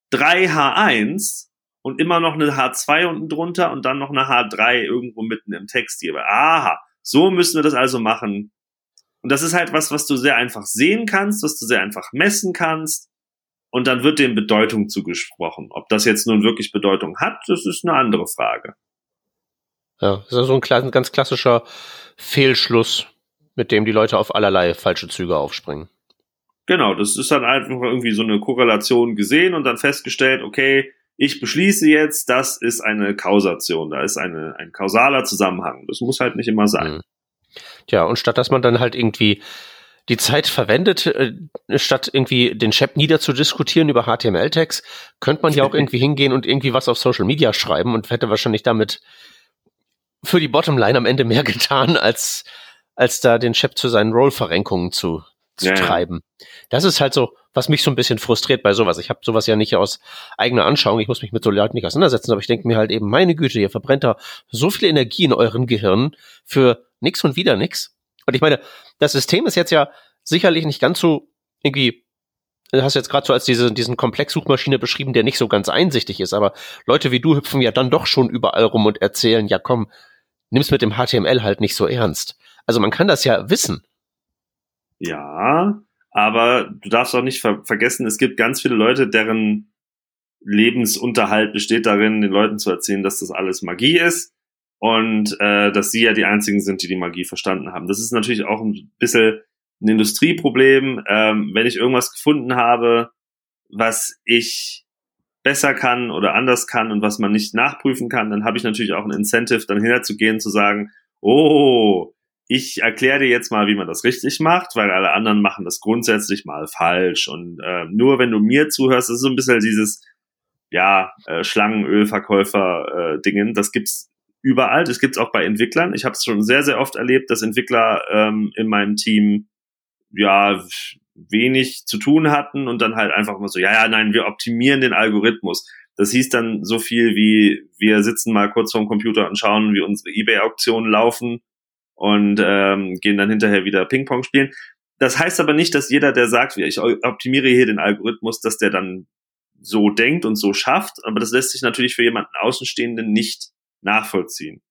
drei H1 und immer noch eine H2 unten drunter und dann noch eine H3 irgendwo mitten im Text hier. Aha, so müssen wir das also machen. Und das ist halt was, was du sehr einfach sehen kannst, was du sehr einfach messen kannst. Und dann wird dem Bedeutung zugesprochen. Ob das jetzt nun wirklich Bedeutung hat, das ist eine andere Frage. Ja, das ist so ein ganz klassischer Fehlschluss, mit dem die Leute auf allerlei falsche Züge aufspringen. Genau, das ist dann einfach irgendwie so eine Korrelation gesehen und dann festgestellt, okay, ich beschließe jetzt, das ist eine Kausation, da ist eine, ein kausaler Zusammenhang. Das muss halt nicht immer sein. Mhm. Tja, und statt dass man dann halt irgendwie die Zeit verwendet, äh, statt irgendwie den Chat niederzudiskutieren über HTML-Tags, könnte man ja auch [LAUGHS] irgendwie hingehen und irgendwie was auf Social Media schreiben und hätte wahrscheinlich damit für die Bottomline am Ende mehr [LAUGHS] getan, als, als da den Chef zu seinen Roll-Verrenkungen zu, zu ja, treiben. Das ist halt so, was mich so ein bisschen frustriert bei sowas. Ich habe sowas ja nicht aus eigener Anschauung, ich muss mich mit so Leuten nicht auseinandersetzen, aber ich denke mir halt eben, meine Güte, ihr verbrennt da so viel Energie in euren Gehirn für nix und wieder nix. Und ich meine, das System ist jetzt ja sicherlich nicht ganz so irgendwie du hast jetzt gerade so als diese, diesen Komplex-Suchmaschine beschrieben, der nicht so ganz einsichtig ist, aber Leute wie du hüpfen ja dann doch schon überall rum und erzählen, ja komm, nimm's mit dem HTML halt nicht so ernst. Also man kann das ja wissen. Ja, aber du darfst auch nicht ver vergessen, es gibt ganz viele Leute, deren Lebensunterhalt besteht darin, den Leuten zu erzählen, dass das alles Magie ist und äh, dass sie ja die einzigen sind, die die Magie verstanden haben. Das ist natürlich auch ein bisschen ein Industrieproblem. Ähm, wenn ich irgendwas gefunden habe, was ich besser kann oder anders kann und was man nicht nachprüfen kann, dann habe ich natürlich auch ein Incentive, dann hinzugehen, zu sagen, oh, ich erkläre dir jetzt mal, wie man das richtig macht, weil alle anderen machen das grundsätzlich mal falsch. Und äh, nur wenn du mir zuhörst, das ist so ein bisschen dieses, ja, äh, Schlangenölverkäufer-Dingen, äh, das gibt's überall, das gibt's auch bei Entwicklern. Ich habe es schon sehr, sehr oft erlebt, dass Entwickler ähm, in meinem Team ja wenig zu tun hatten und dann halt einfach mal so, ja, ja, nein, wir optimieren den Algorithmus. Das hieß dann so viel wie, wir sitzen mal kurz vorm Computer und schauen, wie unsere Ebay-Auktionen laufen und ähm, gehen dann hinterher wieder Ping-Pong spielen. Das heißt aber nicht, dass jeder, der sagt, ich optimiere hier den Algorithmus, dass der dann so denkt und so schafft, aber das lässt sich natürlich für jemanden Außenstehenden nicht nachvollziehen.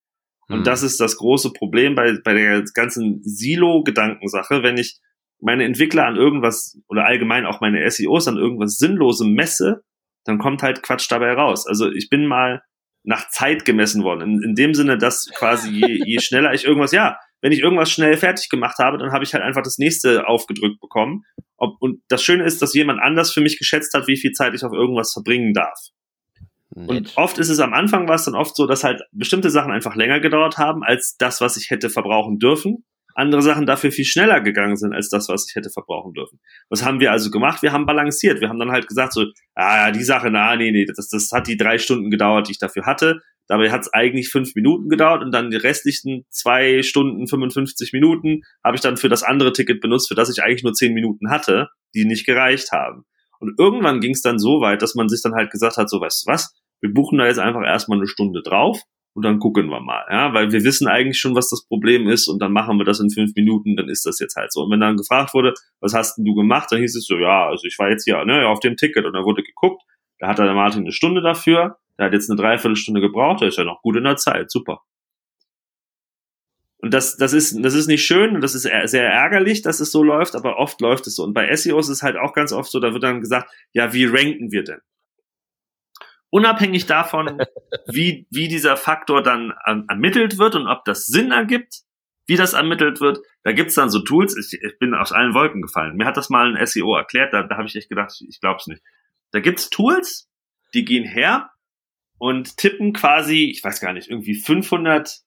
Und hm. das ist das große Problem bei, bei der ganzen Silo-Gedankensache, wenn ich meine Entwickler an irgendwas oder allgemein auch meine SEOs an irgendwas Sinnlosem messe, dann kommt halt Quatsch dabei raus. Also ich bin mal nach Zeit gemessen worden. In, in dem Sinne, dass [LAUGHS] quasi je, je schneller ich irgendwas, ja, wenn ich irgendwas schnell fertig gemacht habe, dann habe ich halt einfach das nächste aufgedrückt bekommen. Ob, und das Schöne ist, dass jemand anders für mich geschätzt hat, wie viel Zeit ich auf irgendwas verbringen darf. Nett. Und oft ist es am Anfang war es dann oft so, dass halt bestimmte Sachen einfach länger gedauert haben als das, was ich hätte verbrauchen dürfen. Andere Sachen dafür viel schneller gegangen sind als das, was ich hätte verbrauchen dürfen. Was haben wir also gemacht? Wir haben balanciert. Wir haben dann halt gesagt so, ah, die Sache, na, nee, nee, das, das hat die drei Stunden gedauert, die ich dafür hatte. Dabei hat es eigentlich fünf Minuten gedauert und dann die restlichen zwei Stunden 55 Minuten habe ich dann für das andere Ticket benutzt, für das ich eigentlich nur zehn Minuten hatte, die nicht gereicht haben. Und irgendwann ging es dann so weit, dass man sich dann halt gesagt hat, so, weißt du was, wir buchen da jetzt einfach erstmal eine Stunde drauf und dann gucken wir mal, ja, weil wir wissen eigentlich schon, was das Problem ist und dann machen wir das in fünf Minuten, dann ist das jetzt halt so. Und wenn dann gefragt wurde, was hast denn du gemacht, dann hieß es so, ja, also ich war jetzt hier ne, auf dem Ticket und dann wurde geguckt, da hat der Martin eine Stunde dafür, der hat jetzt eine Dreiviertelstunde gebraucht, der ist ja noch gut in der Zeit, super. Und das, das ist, das ist nicht schön das ist sehr ärgerlich, dass es so läuft, aber oft läuft es so. Und bei SEOs ist es halt auch ganz oft so, da wird dann gesagt, ja, wie ranken wir denn? Unabhängig davon, [LAUGHS] wie, wie dieser Faktor dann ähm, ermittelt wird und ob das Sinn ergibt, wie das ermittelt wird, da gibt's dann so Tools, ich, ich bin aus allen Wolken gefallen. Mir hat das mal ein SEO erklärt, da, da habe ich echt gedacht, ich, ich glaub's nicht. Da gibt's Tools, die gehen her und tippen quasi, ich weiß gar nicht, irgendwie 500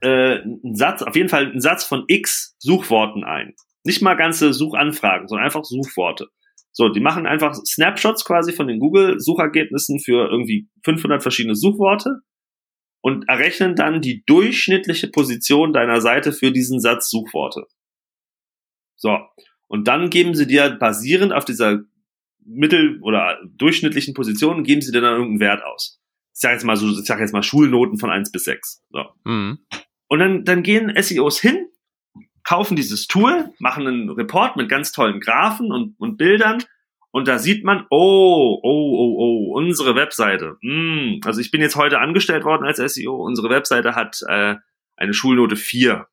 äh, einen Satz, auf jeden Fall einen Satz von x Suchworten ein. Nicht mal ganze Suchanfragen, sondern einfach Suchworte. So, die machen einfach Snapshots quasi von den Google-Suchergebnissen für irgendwie 500 verschiedene Suchworte und errechnen dann die durchschnittliche Position deiner Seite für diesen Satz Suchworte. So, und dann geben sie dir basierend auf dieser mittel- oder durchschnittlichen Position, geben sie dir dann irgendeinen Wert aus. Ich sage jetzt mal so, ich sag jetzt mal Schulnoten von eins bis sechs. So. Mhm. Und dann, dann gehen SEOs hin kaufen dieses Tool, machen einen Report mit ganz tollen Graphen und, und Bildern und da sieht man, oh, oh, oh, oh, unsere Webseite. Mm, also ich bin jetzt heute angestellt worden als SEO. Unsere Webseite hat äh, eine Schulnote 4.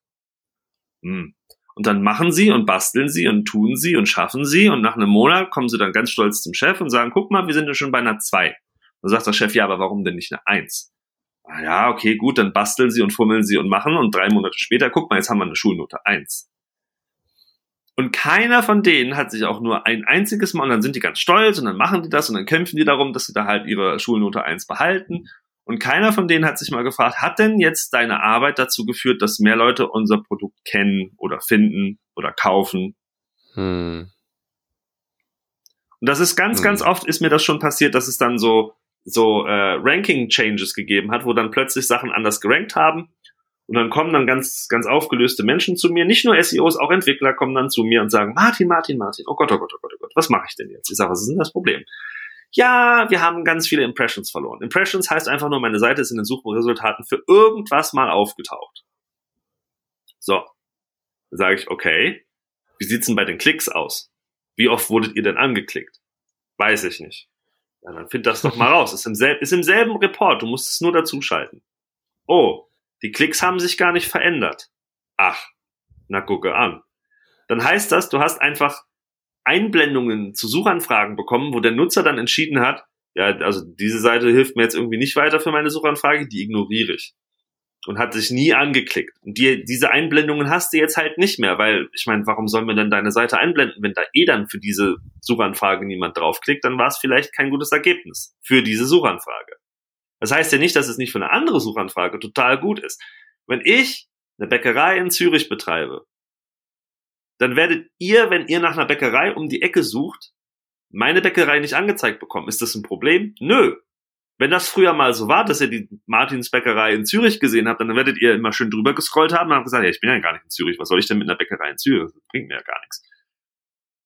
Mm. Und dann machen sie und basteln sie und tun sie und schaffen sie und nach einem Monat kommen sie dann ganz stolz zum Chef und sagen, guck mal, wir sind ja schon bei einer 2. Dann sagt der Chef, ja, aber warum denn nicht eine 1? Ja, okay, gut, dann basteln sie und fummeln sie und machen und drei Monate später, guck mal, jetzt haben wir eine Schulnote eins. Und keiner von denen hat sich auch nur ein einziges Mal, und dann sind die ganz stolz und dann machen die das und dann kämpfen die darum, dass sie da halt ihre Schulnote eins behalten. Und keiner von denen hat sich mal gefragt, hat denn jetzt deine Arbeit dazu geführt, dass mehr Leute unser Produkt kennen oder finden oder kaufen? Hm. Und das ist ganz, hm. ganz oft ist mir das schon passiert, dass es dann so so äh, Ranking-Changes gegeben hat, wo dann plötzlich Sachen anders gerankt haben. Und dann kommen dann ganz, ganz aufgelöste Menschen zu mir, nicht nur SEOs, auch Entwickler kommen dann zu mir und sagen, Martin, Martin, Martin, oh Gott, oh Gott, oh Gott, oh Gott, was mache ich denn jetzt? Ich sage, was ist denn das Problem? Ja, wir haben ganz viele Impressions verloren. Impressions heißt einfach nur, meine Seite ist in den Suchresultaten für irgendwas mal aufgetaucht. So. Sage ich, okay, wie sieht's denn bei den Klicks aus? Wie oft wurdet ihr denn angeklickt? Weiß ich nicht. Ja, dann find das doch mal raus. Ist im, selben, ist im selben Report. Du musst es nur dazuschalten. Oh, die Klicks haben sich gar nicht verändert. Ach, na gucke an. Dann heißt das, du hast einfach Einblendungen zu Suchanfragen bekommen, wo der Nutzer dann entschieden hat, ja, also diese Seite hilft mir jetzt irgendwie nicht weiter für meine Suchanfrage, die ignoriere ich und hat sich nie angeklickt. Und die, diese Einblendungen hast du jetzt halt nicht mehr, weil ich meine, warum sollen wir denn deine Seite einblenden, wenn da eh dann für diese Suchanfrage niemand draufklickt, dann war es vielleicht kein gutes Ergebnis für diese Suchanfrage. Das heißt ja nicht, dass es nicht für eine andere Suchanfrage total gut ist. Wenn ich eine Bäckerei in Zürich betreibe, dann werdet ihr, wenn ihr nach einer Bäckerei um die Ecke sucht, meine Bäckerei nicht angezeigt bekommen. Ist das ein Problem? Nö, wenn das früher mal so war, dass ihr die Martins Bäckerei in Zürich gesehen habt, dann werdet ihr immer schön drüber gescrollt haben und habt gesagt, ja, ich bin ja gar nicht in Zürich, was soll ich denn mit einer Bäckerei in Zürich? Das bringt mir ja gar nichts.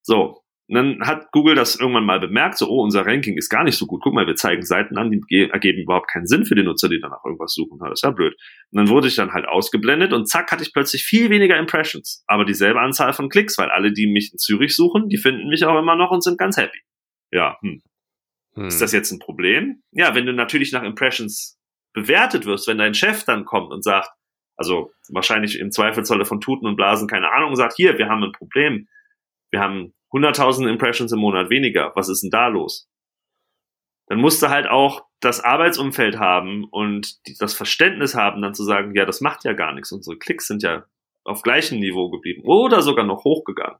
So. Und dann hat Google das irgendwann mal bemerkt, so, oh, unser Ranking ist gar nicht so gut. Guck mal, wir zeigen Seiten an, die ergeben überhaupt keinen Sinn für die Nutzer, die danach irgendwas suchen. Das ist ja blöd. Und dann wurde ich dann halt ausgeblendet und zack, hatte ich plötzlich viel weniger Impressions. Aber dieselbe Anzahl von Klicks, weil alle, die mich in Zürich suchen, die finden mich auch immer noch und sind ganz happy. Ja, hm. Hm. Ist das jetzt ein Problem? Ja, wenn du natürlich nach Impressions bewertet wirst, wenn dein Chef dann kommt und sagt, also wahrscheinlich im Zweifelsfalle von Tuten und Blasen keine Ahnung, sagt, hier, wir haben ein Problem. Wir haben 100.000 Impressions im Monat weniger. Was ist denn da los? Dann musst du halt auch das Arbeitsumfeld haben und das Verständnis haben, dann zu sagen, ja, das macht ja gar nichts. Unsere Klicks sind ja auf gleichem Niveau geblieben oder sogar noch hochgegangen.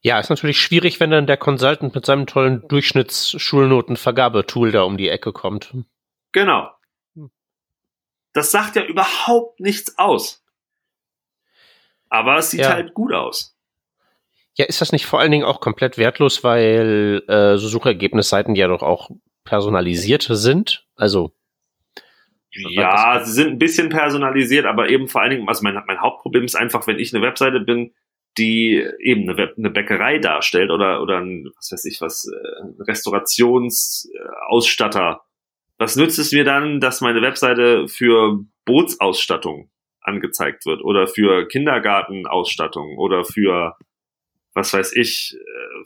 Ja, ist natürlich schwierig, wenn dann der Consultant mit seinem tollen Durchschnittsschulnotenvergabetool da um die Ecke kommt. Genau. Das sagt ja überhaupt nichts aus. Aber es sieht ja. halt gut aus. Ja, ist das nicht vor allen Dingen auch komplett wertlos, weil äh, so Suchergebnisseiten ja doch auch personalisiert sind? Also ja, sie sind ein bisschen personalisiert, aber eben vor allen Dingen, also mein, mein Hauptproblem ist einfach, wenn ich eine Webseite bin, die eben eine, eine Bäckerei darstellt oder, oder ein, was weiß ich was, äh, Restaurationsausstatter. Was nützt es mir dann, dass meine Webseite für Bootsausstattung angezeigt wird oder für Kindergartenausstattung oder für, was weiß ich, äh,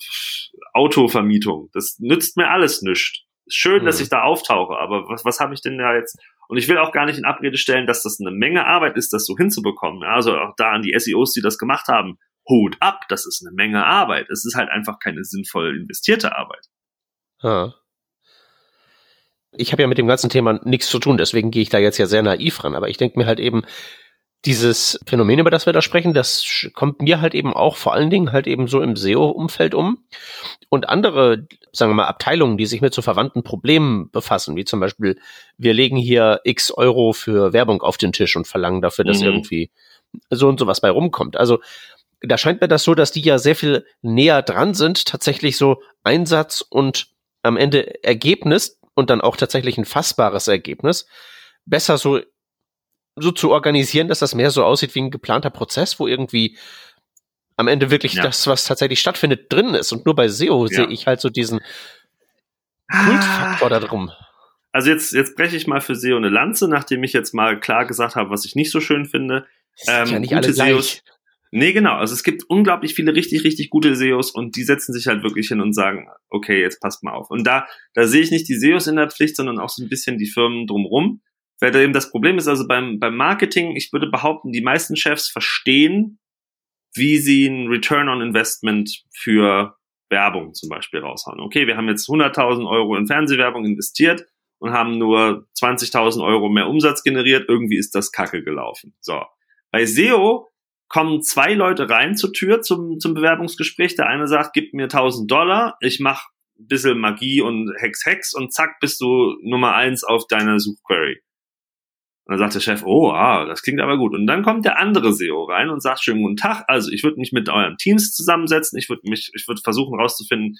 Autovermietung? Das nützt mir alles nichts. Schön, mhm. dass ich da auftauche, aber was, was habe ich denn da jetzt? Und ich will auch gar nicht in Abrede stellen, dass das eine Menge Arbeit ist, das so hinzubekommen. Also auch da an die SEOs, die das gemacht haben, Hut ab, das ist eine Menge Arbeit. Es ist halt einfach keine sinnvoll investierte Arbeit. Ha. Ich habe ja mit dem ganzen Thema nichts zu tun, deswegen gehe ich da jetzt ja sehr naiv ran. Aber ich denke mir halt eben, dieses Phänomen, über das wir da sprechen, das kommt mir halt eben auch vor allen Dingen halt eben so im SEO-Umfeld um. Und andere, sagen wir mal, Abteilungen, die sich mit so verwandten Problemen befassen, wie zum Beispiel, wir legen hier x Euro für Werbung auf den Tisch und verlangen dafür, dass mhm. irgendwie so und so was bei rumkommt. Also da scheint mir das so, dass die ja sehr viel näher dran sind, tatsächlich so Einsatz und am Ende Ergebnis und dann auch tatsächlich ein fassbares Ergebnis besser so so zu organisieren, dass das mehr so aussieht wie ein geplanter Prozess, wo irgendwie am Ende wirklich ja. das, was tatsächlich stattfindet, drin ist. Und nur bei SEO ja. sehe ich halt so diesen Kultfaktor ah. da drum. Also jetzt, jetzt breche ich mal für SEO eine Lanze, nachdem ich jetzt mal klar gesagt habe, was ich nicht so schön finde. Ähm, ja nicht alle SEOs, Nee, genau. Also es gibt unglaublich viele richtig, richtig gute SEOs und die setzen sich halt wirklich hin und sagen, okay, jetzt passt mal auf. Und da, da sehe ich nicht die SEOs in der Pflicht, sondern auch so ein bisschen die Firmen drumrum. Weil da eben das Problem ist, also beim, beim Marketing, ich würde behaupten, die meisten Chefs verstehen, wie sie ein Return on Investment für Werbung zum Beispiel raushauen. Okay, wir haben jetzt 100.000 Euro in Fernsehwerbung investiert und haben nur 20.000 Euro mehr Umsatz generiert. Irgendwie ist das Kacke gelaufen. So. Bei SEO kommen zwei Leute rein zur Tür zum, zum Bewerbungsgespräch. Der eine sagt, gib mir 1000 Dollar, ich mach ein bisschen Magie und Hex Hex und zack, bist du Nummer eins auf deiner Suchquery. Und dann sagt der Chef, oh, ah, das klingt aber gut. Und dann kommt der andere SEO rein und sagt, schönen guten Tag. Also ich würde mich mit euren Teams zusammensetzen. Ich würde mich, ich würde versuchen herauszufinden,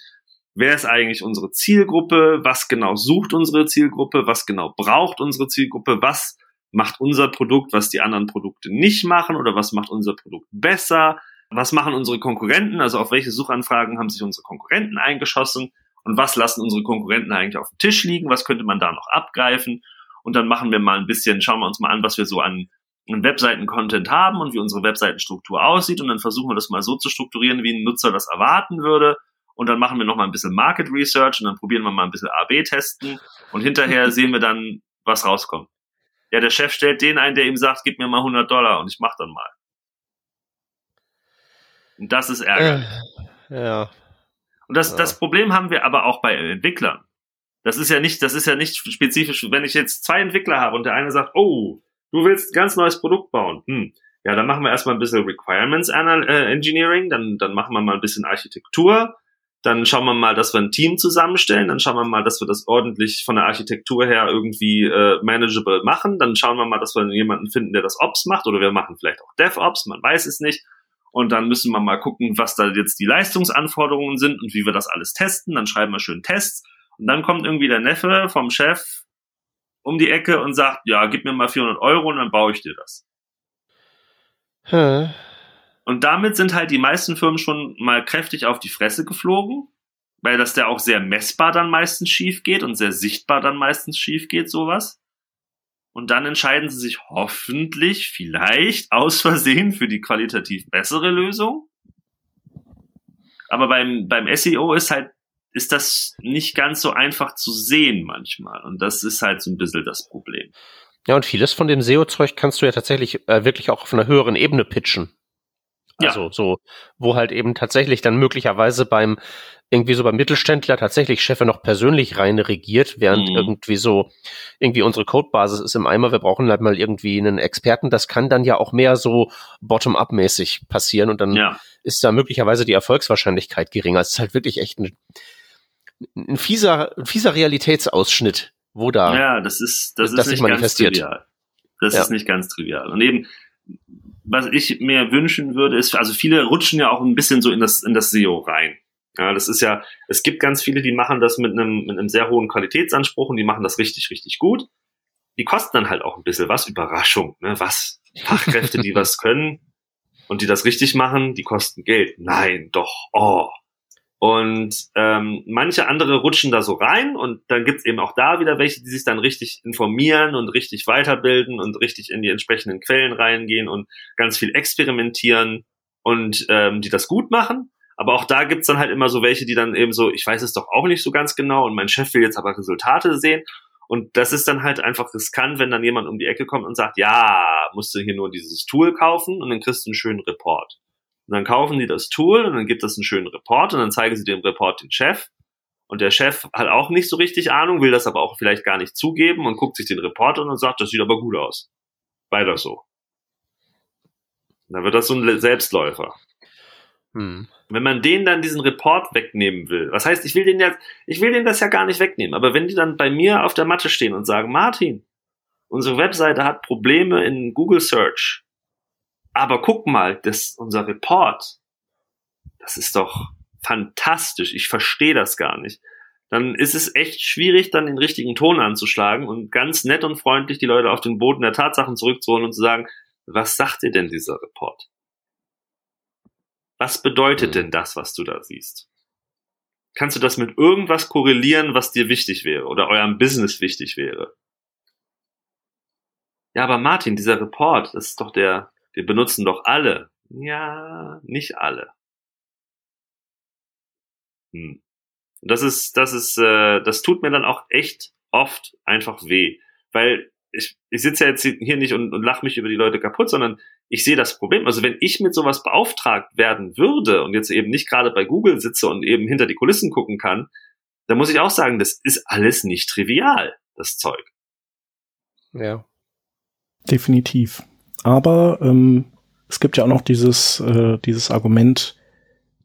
wer ist eigentlich unsere Zielgruppe? Was genau sucht unsere Zielgruppe? Was genau braucht unsere Zielgruppe? Was macht unser Produkt, was die anderen Produkte nicht machen oder was macht unser Produkt besser? Was machen unsere Konkurrenten? Also auf welche Suchanfragen haben sich unsere Konkurrenten eingeschossen? Und was lassen unsere Konkurrenten eigentlich auf dem Tisch liegen? Was könnte man da noch abgreifen? Und dann machen wir mal ein bisschen, schauen wir uns mal an, was wir so an, an Webseiten-Content haben und wie unsere Webseitenstruktur aussieht. Und dann versuchen wir das mal so zu strukturieren, wie ein Nutzer das erwarten würde. Und dann machen wir noch mal ein bisschen Market Research und dann probieren wir mal ein bisschen AB testen. Und hinterher sehen wir dann, was rauskommt. Ja, der Chef stellt den ein, der ihm sagt, gib mir mal 100 Dollar und ich mach dann mal. Und das ist ärgerlich. Äh, ja. Und das, ja. das Problem haben wir aber auch bei Entwicklern. Das ist ja nicht, das ist ja nicht spezifisch. Wenn ich jetzt zwei Entwickler habe und der eine sagt, oh, du willst ein ganz neues Produkt bauen, hm, ja, dann machen wir erstmal ein bisschen Requirements äh, Engineering, dann, dann machen wir mal ein bisschen Architektur, dann schauen wir mal, dass wir ein Team zusammenstellen. Dann schauen wir mal, dass wir das ordentlich von der Architektur her irgendwie äh, manageable machen. Dann schauen wir mal, dass wir jemanden finden, der das Ops macht. Oder wir machen vielleicht auch DevOps, man weiß es nicht. Und dann müssen wir mal gucken, was da jetzt die Leistungsanforderungen sind und wie wir das alles testen. Dann schreiben wir schön Tests. Und dann kommt irgendwie der Neffe vom Chef um die Ecke und sagt, ja, gib mir mal 400 Euro und dann baue ich dir das. Hm. Und damit sind halt die meisten Firmen schon mal kräftig auf die Fresse geflogen, weil das der auch sehr messbar dann meistens schief geht und sehr sichtbar dann meistens schief geht, sowas. Und dann entscheiden sie sich hoffentlich, vielleicht aus Versehen für die qualitativ bessere Lösung. Aber beim, beim SEO ist halt, ist das nicht ganz so einfach zu sehen manchmal. Und das ist halt so ein bisschen das Problem. Ja, und vieles von dem SEO-Zeug kannst du ja tatsächlich äh, wirklich auch auf einer höheren Ebene pitchen. Also ja. so, wo halt eben tatsächlich dann möglicherweise beim irgendwie so beim Mittelständler tatsächlich Chefe noch persönlich rein regiert, während mhm. irgendwie so irgendwie unsere Codebasis ist im Eimer, wir brauchen halt mal irgendwie einen Experten. Das kann dann ja auch mehr so bottom-up-mäßig passieren und dann ja. ist da möglicherweise die Erfolgswahrscheinlichkeit geringer. Es ist halt wirklich echt ein, ein fieser, ein fieser Realitätsausschnitt, wo da ja, das ist das, das ist nicht ganz trivial. Das ja. ist nicht ganz trivial. Und eben was ich mir wünschen würde, ist, also viele rutschen ja auch ein bisschen so in das, in das SEO rein. Ja, das ist ja, es gibt ganz viele, die machen das mit einem, mit einem sehr hohen Qualitätsanspruch und die machen das richtig, richtig gut. Die kosten dann halt auch ein bisschen was, Überraschung, ne, was? Fachkräfte, die [LAUGHS] was können und die das richtig machen, die kosten Geld. Nein, doch, oh. Und ähm, manche andere rutschen da so rein und dann gibt's eben auch da wieder welche, die sich dann richtig informieren und richtig weiterbilden und richtig in die entsprechenden Quellen reingehen und ganz viel experimentieren und ähm, die das gut machen. Aber auch da gibt's dann halt immer so welche, die dann eben so, ich weiß es doch auch nicht so ganz genau und mein Chef will jetzt aber Resultate sehen. Und das ist dann halt einfach riskant, wenn dann jemand um die Ecke kommt und sagt, ja, musst du hier nur dieses Tool kaufen und dann kriegst du einen schönen Report. Und dann kaufen die das Tool und dann gibt es einen schönen Report und dann zeigen sie dem Report den Chef. Und der Chef hat auch nicht so richtig Ahnung, will das aber auch vielleicht gar nicht zugeben und guckt sich den Report an und sagt, das sieht aber gut aus. Weiter so. Und dann wird das so ein Selbstläufer. Hm. Wenn man denen dann diesen Report wegnehmen will, was heißt, ich will den ja, ich will den das ja gar nicht wegnehmen, aber wenn die dann bei mir auf der Matte stehen und sagen, Martin, unsere Webseite hat Probleme in Google Search, aber guck mal, das, unser Report, das ist doch fantastisch. Ich verstehe das gar nicht. Dann ist es echt schwierig, dann den richtigen Ton anzuschlagen und ganz nett und freundlich die Leute auf den Boden der Tatsachen zurückzuholen und zu sagen, was sagt dir denn dieser Report? Was bedeutet mhm. denn das, was du da siehst? Kannst du das mit irgendwas korrelieren, was dir wichtig wäre oder eurem Business wichtig wäre? Ja, aber Martin, dieser Report, das ist doch der, wir benutzen doch alle. Ja, nicht alle. Hm. Das ist, das ist, äh, das tut mir dann auch echt oft einfach weh, weil ich, ich sitze ja jetzt hier nicht und, und lache mich über die Leute kaputt, sondern ich sehe das Problem. Also wenn ich mit sowas beauftragt werden würde und jetzt eben nicht gerade bei Google sitze und eben hinter die Kulissen gucken kann, dann muss ich auch sagen, das ist alles nicht trivial, das Zeug. Ja. Definitiv. Aber ähm, es gibt ja auch noch dieses, äh, dieses Argument,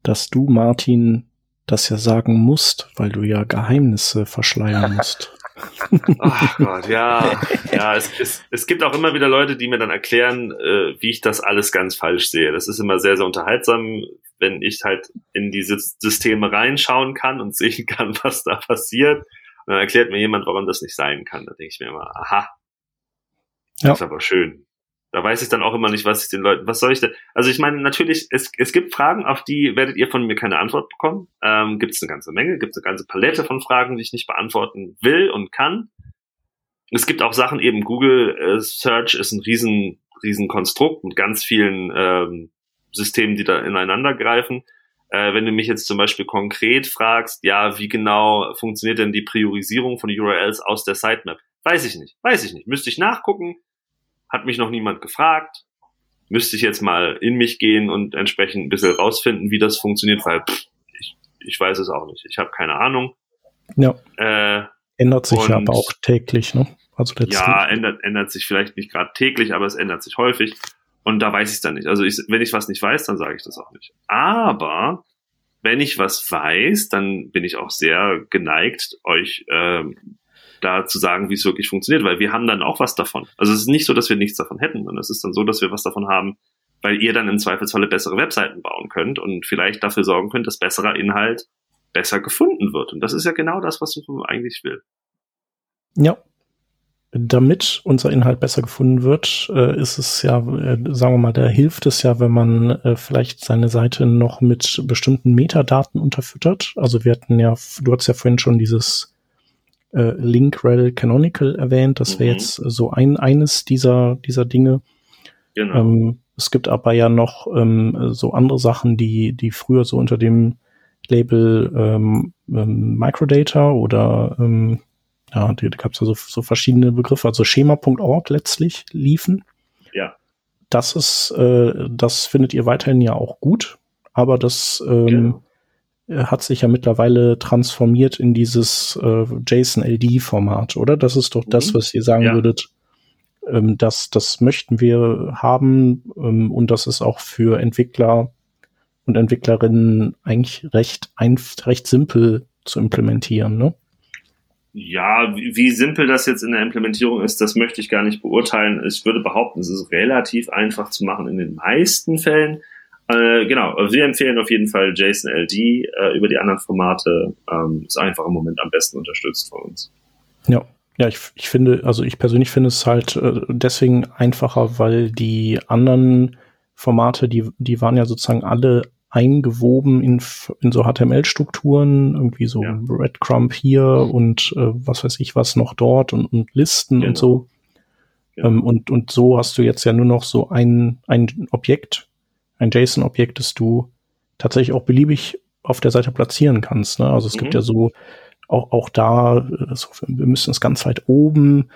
dass du, Martin, das ja sagen musst, weil du ja Geheimnisse verschleiern [LAUGHS] musst. Ach Gott, ja. [LAUGHS] Ja, es, es, es gibt auch immer wieder Leute, die mir dann erklären, äh, wie ich das alles ganz falsch sehe. Das ist immer sehr, sehr unterhaltsam, wenn ich halt in diese Systeme reinschauen kann und sehen kann, [LAUGHS] was da passiert. Und dann erklärt mir jemand, warum das nicht sein kann. Da denke ich mir immer, aha, das ja. ist aber schön. Da weiß ich dann auch immer nicht, was ich den Leuten, was soll ich denn? Also ich meine, natürlich, es, es gibt Fragen, auf die werdet ihr von mir keine Antwort bekommen. Ähm, gibt es eine ganze Menge, gibt es eine ganze Palette von Fragen, die ich nicht beantworten will und kann. Es gibt auch Sachen, eben Google äh, Search ist ein riesen, riesen Konstrukt mit ganz vielen ähm, Systemen, die da ineinander greifen. Äh, wenn du mich jetzt zum Beispiel konkret fragst, ja, wie genau funktioniert denn die Priorisierung von URLs aus der Sitemap? Weiß ich nicht, weiß ich nicht. Müsste ich nachgucken, hat mich noch niemand gefragt. Müsste ich jetzt mal in mich gehen und entsprechend ein bisschen rausfinden, wie das funktioniert, weil pff, ich, ich weiß es auch nicht. Ich habe keine Ahnung. Ja. Äh, ändert sich ja aber auch täglich, ne? Also ja, ändert, ändert sich vielleicht nicht gerade täglich, aber es ändert sich häufig. Und da weiß ich es dann nicht. Also ich, wenn ich was nicht weiß, dann sage ich das auch nicht. Aber wenn ich was weiß, dann bin ich auch sehr geneigt, euch ähm, da zu sagen, wie es wirklich funktioniert, weil wir haben dann auch was davon. Also es ist nicht so, dass wir nichts davon hätten, sondern es ist dann so, dass wir was davon haben, weil ihr dann im Zweifelsfalle bessere Webseiten bauen könnt und vielleicht dafür sorgen könnt, dass besserer Inhalt besser gefunden wird. Und das ist ja genau das, was du eigentlich will. Ja. Damit unser Inhalt besser gefunden wird, äh, ist es ja, äh, sagen wir mal, da hilft es ja, wenn man äh, vielleicht seine Seite noch mit bestimmten Metadaten unterfüttert. Also wir hatten ja, du hast ja vorhin schon dieses äh, Link-Rel Canonical erwähnt. Das wäre mhm. jetzt so ein eines dieser, dieser Dinge. Genau. Ähm, es gibt aber ja noch ähm, so andere Sachen, die, die früher so unter dem Label ähm, ähm, Microdata oder ähm, ja, da gab es ja so, so verschiedene Begriffe, also schema.org letztlich liefen. Ja. Das ist, äh, das findet ihr weiterhin ja auch gut, aber das ähm, genau. Äh, hat sich ja mittlerweile transformiert in dieses äh, JSON-LD-Format, oder? Das ist doch mhm. das, was ihr sagen ja. würdet. Ähm, das, das möchten wir haben ähm, und das ist auch für Entwickler und Entwicklerinnen eigentlich recht, ein, recht simpel zu implementieren, ne? Ja, wie, wie simpel das jetzt in der Implementierung ist, das möchte ich gar nicht beurteilen. Ich würde behaupten, es ist relativ einfach zu machen in den meisten Fällen. Äh, genau, wir empfehlen auf jeden Fall JSON LD äh, über die anderen Formate. Ähm, ist einfach im Moment am besten unterstützt von uns. Ja, ja, ich, ich finde, also ich persönlich finde es halt äh, deswegen einfacher, weil die anderen Formate, die, die waren ja sozusagen alle eingewoben in, in so HTML-Strukturen, irgendwie so ja. Breadcrumb hier und äh, was weiß ich was noch dort und, und Listen genau. und so. Genau. Ähm, und, und so hast du jetzt ja nur noch so ein, ein Objekt, ein JSON-Objekt, das du tatsächlich auch beliebig auf der Seite platzieren kannst. Ne? Also es mhm. gibt ja so auch, auch da, äh, so, wir müssen es ganz weit oben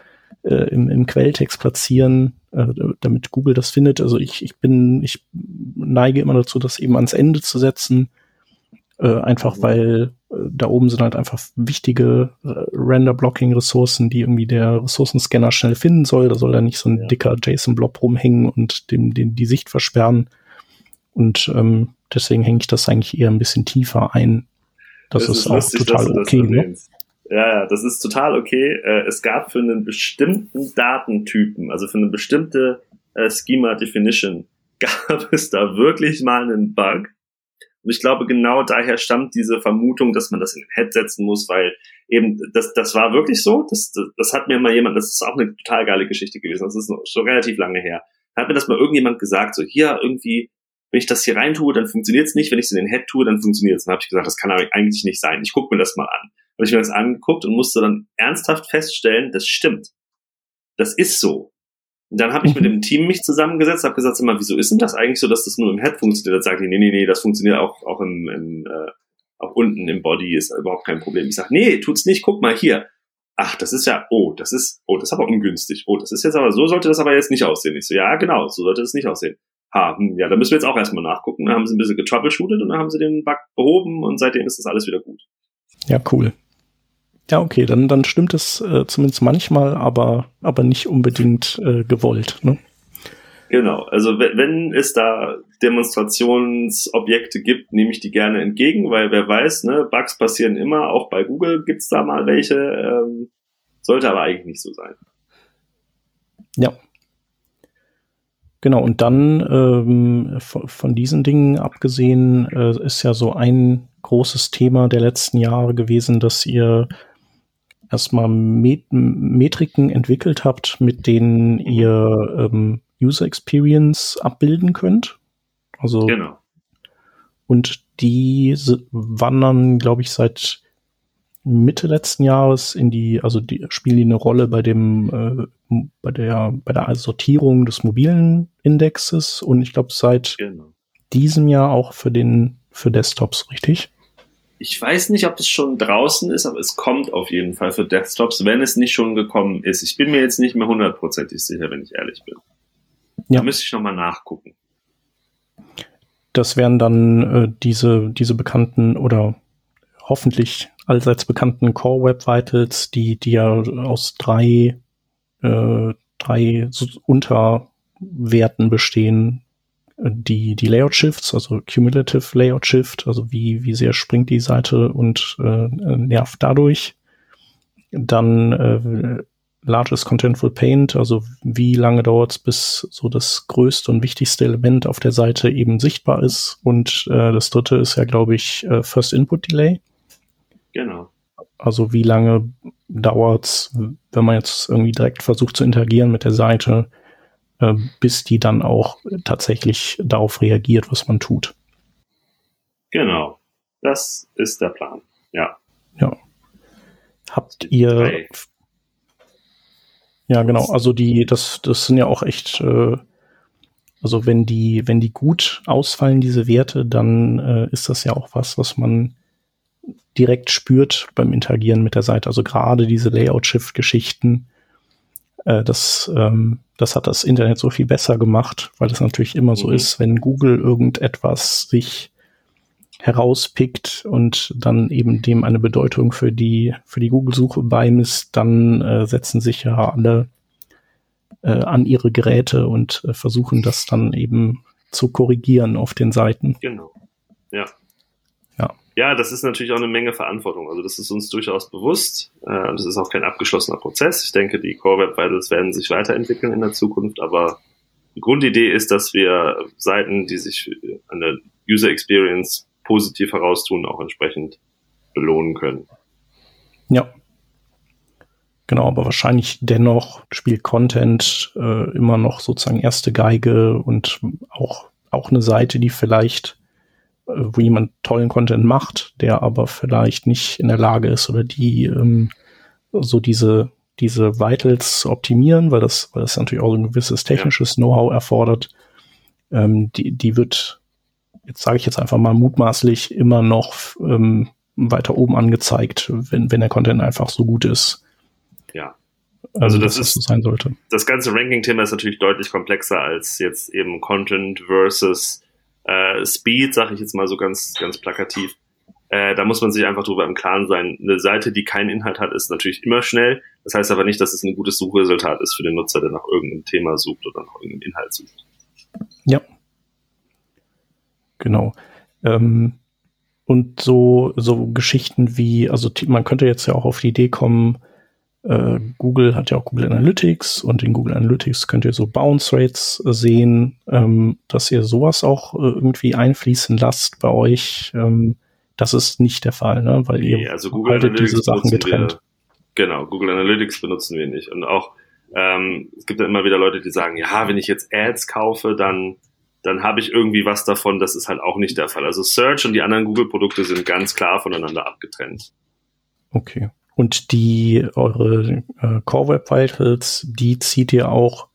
äh, im, im Quelltext platzieren, äh, damit Google das findet. Also ich, ich bin, ich neige immer dazu, das eben ans Ende zu setzen. Äh, einfach mhm. weil äh, da oben sind halt einfach wichtige äh, Render-Blocking-Ressourcen, die irgendwie der Ressourcenscanner schnell finden soll. Da soll da nicht so ein ja. dicker JSON-Blob rumhängen und dem, dem die Sicht versperren. Und ähm, deswegen hänge ich das eigentlich eher ein bisschen tiefer ein. Das, das ist, ist auch lustig, total okay. Ne? Ja, ja, das ist total okay. Äh, es gab für einen bestimmten Datentypen, also für eine bestimmte äh, Schema Definition, [LAUGHS] gab es da wirklich mal einen Bug. Und ich glaube, genau daher stammt diese Vermutung, dass man das in den Head setzen muss, weil eben, das, das war wirklich so. Das, das, das hat mir mal jemand, das ist auch eine total geile Geschichte gewesen. Das ist schon relativ lange her. Hat mir das mal irgendjemand gesagt, so hier irgendwie, wenn ich das hier rein tue, dann funktioniert es nicht. Wenn ich es in den Head tue, dann funktioniert es. Dann habe ich gesagt, das kann eigentlich nicht sein. Ich gucke mir das mal an habe ich mir das angeguckt und musste dann ernsthaft feststellen, das stimmt. Das ist so. Und dann habe ich mit mhm. dem Team mich zusammengesetzt, habe gesagt, sag mal, wieso ist denn das eigentlich so, dass das nur im Head funktioniert? Dann sagt die, nee, nee, nee, das funktioniert auch, auch im, im äh, auch unten im Body ist überhaupt kein Problem. Ich sage, nee, tut's nicht, guck mal hier. Ach, das ist ja, oh, das ist, oh, das ist aber ungünstig. Oh, das ist jetzt aber, so sollte das aber jetzt nicht aussehen. Ich so, ja, genau, so sollte das nicht aussehen. Ha, hm, ja, da müssen wir jetzt auch erstmal nachgucken. Dann haben sie ein bisschen getroubleshootet und dann haben sie den Bug behoben und seitdem ist das alles wieder gut. Ja, cool. Ja, okay, dann, dann stimmt es äh, zumindest manchmal, aber, aber nicht unbedingt äh, gewollt. Ne? Genau, also wenn, wenn es da Demonstrationsobjekte gibt, nehme ich die gerne entgegen, weil wer weiß, ne, Bugs passieren immer, auch bei Google gibt's da mal welche, ähm, sollte aber eigentlich nicht so sein. Ja. Genau, und dann ähm, von, diesen Dingen abgesehen äh, ist ja so ein großes Thema der letzten Jahre gewesen, dass ihr erstmal Met Metriken entwickelt habt, mit denen ihr ähm, User Experience abbilden könnt. Also genau. Und die wandern, glaube ich, seit Mitte letzten Jahres in die, also die spielen die eine Rolle bei dem, äh, bei der, bei der Sortierung des mobilen Indexes und ich glaube seit genau. diesem Jahr auch für den, für Desktops, richtig? Ich weiß nicht, ob es schon draußen ist, aber es kommt auf jeden Fall für Desktops, wenn es nicht schon gekommen ist. Ich bin mir jetzt nicht mehr hundertprozentig sicher, wenn ich ehrlich bin. Ja. Da müsste ich nochmal nachgucken. Das wären dann äh, diese, diese bekannten oder hoffentlich allseits bekannten Core Web Vitals, die, die ja aus drei, äh, drei Unterwerten bestehen, die, die Layout Shifts, also Cumulative Layout Shift, also wie, wie sehr springt die Seite und äh, nervt dadurch. Dann äh, Largest Contentful Paint, also wie lange dauert es, bis so das größte und wichtigste Element auf der Seite eben sichtbar ist. Und äh, das dritte ist ja, glaube ich, äh, First Input Delay. Genau. Also wie lange dauert's, wenn man jetzt irgendwie direkt versucht zu interagieren mit der Seite, äh, bis die dann auch tatsächlich darauf reagiert, was man tut. Genau, das ist der Plan. Ja. Ja. Habt ihr ja, genau. Also die, das, das sind ja auch echt, äh, also wenn die, wenn die gut ausfallen, diese Werte, dann äh, ist das ja auch was, was man direkt spürt beim Interagieren mit der Seite. Also gerade diese Layout-Shift-Geschichten, äh, das, ähm, das hat das Internet so viel besser gemacht, weil es natürlich immer mhm. so ist, wenn Google irgendetwas sich herauspickt und dann eben dem eine Bedeutung für die, für die Google-Suche beimisst, dann äh, setzen sich ja alle äh, an ihre Geräte und äh, versuchen das dann eben zu korrigieren auf den Seiten. Genau. Ja. Ja. Das ist natürlich auch eine Menge Verantwortung. Also das ist uns durchaus bewusst. Äh, das ist auch kein abgeschlossener Prozess. Ich denke, die Core Web Vitals werden sich weiterentwickeln in der Zukunft, aber die Grundidee ist, dass wir Seiten, die sich an der User Experience positiv heraustun, auch entsprechend belohnen können. Ja. Genau, aber wahrscheinlich dennoch spielt Content äh, immer noch sozusagen erste Geige und auch, auch eine Seite, die vielleicht, wo jemand tollen Content macht, der aber vielleicht nicht in der Lage ist oder die ähm, so diese, diese Vitals zu optimieren, weil das, weil das natürlich auch ein gewisses technisches. Know-how erfordert, ähm, die, die wird, jetzt sage ich jetzt einfach mal mutmaßlich, immer noch ähm, weiter oben angezeigt, wenn, wenn der Content einfach so gut ist. Ja. Also, also das ist so sein sollte. Das ganze Ranking-Thema ist natürlich deutlich komplexer als jetzt eben Content versus äh, Speed, sage ich jetzt mal so ganz, ganz plakativ. Äh, da muss man sich einfach drüber im Klaren sein. Eine Seite, die keinen Inhalt hat, ist natürlich immer schnell. Das heißt aber nicht, dass es ein gutes Suchresultat ist für den Nutzer, der nach irgendeinem Thema sucht oder nach irgendeinem Inhalt sucht. Ja. Genau. Ähm, und so, so Geschichten wie, also man könnte jetzt ja auch auf die Idee kommen, äh, Google hat ja auch Google Analytics und in Google Analytics könnt ihr so Bounce Rates sehen, ähm, dass ihr sowas auch äh, irgendwie einfließen lasst bei euch. Ähm, das ist nicht der Fall, ne? weil ihr nee, also Google haltet Analytics diese Sachen getrennt. Wir, genau, Google Analytics benutzen wir nicht. Und auch, ähm, es gibt ja immer wieder Leute, die sagen, ja, wenn ich jetzt Ads kaufe, dann dann habe ich irgendwie was davon. Das ist halt auch nicht der Fall. Also Search und die anderen Google-Produkte sind ganz klar voneinander abgetrennt. Okay. Und die, eure äh, Core Web Vitals, die zieht ihr auch,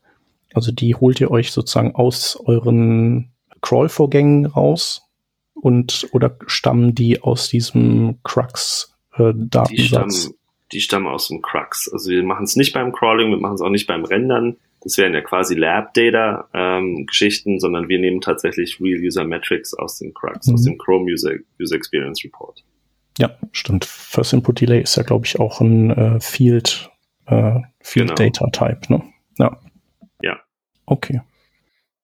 also die holt ihr euch sozusagen aus euren Crawl-Vorgängen raus und oder stammen die aus diesem Crux-Datensatz? Äh, die, stammen, die stammen aus dem Crux. Also wir machen es nicht beim Crawling, wir machen es auch nicht beim Rendern. Das wären ja quasi Lab-Data-Geschichten, ähm, sondern wir nehmen tatsächlich Real User Metrics aus dem Crux, mhm. aus dem Chrome User, User Experience Report. Ja, stimmt. First Input Delay ist ja, glaube ich, auch ein äh, Field, äh, Field genau. Data Type, ne? Ja. Ja. Okay.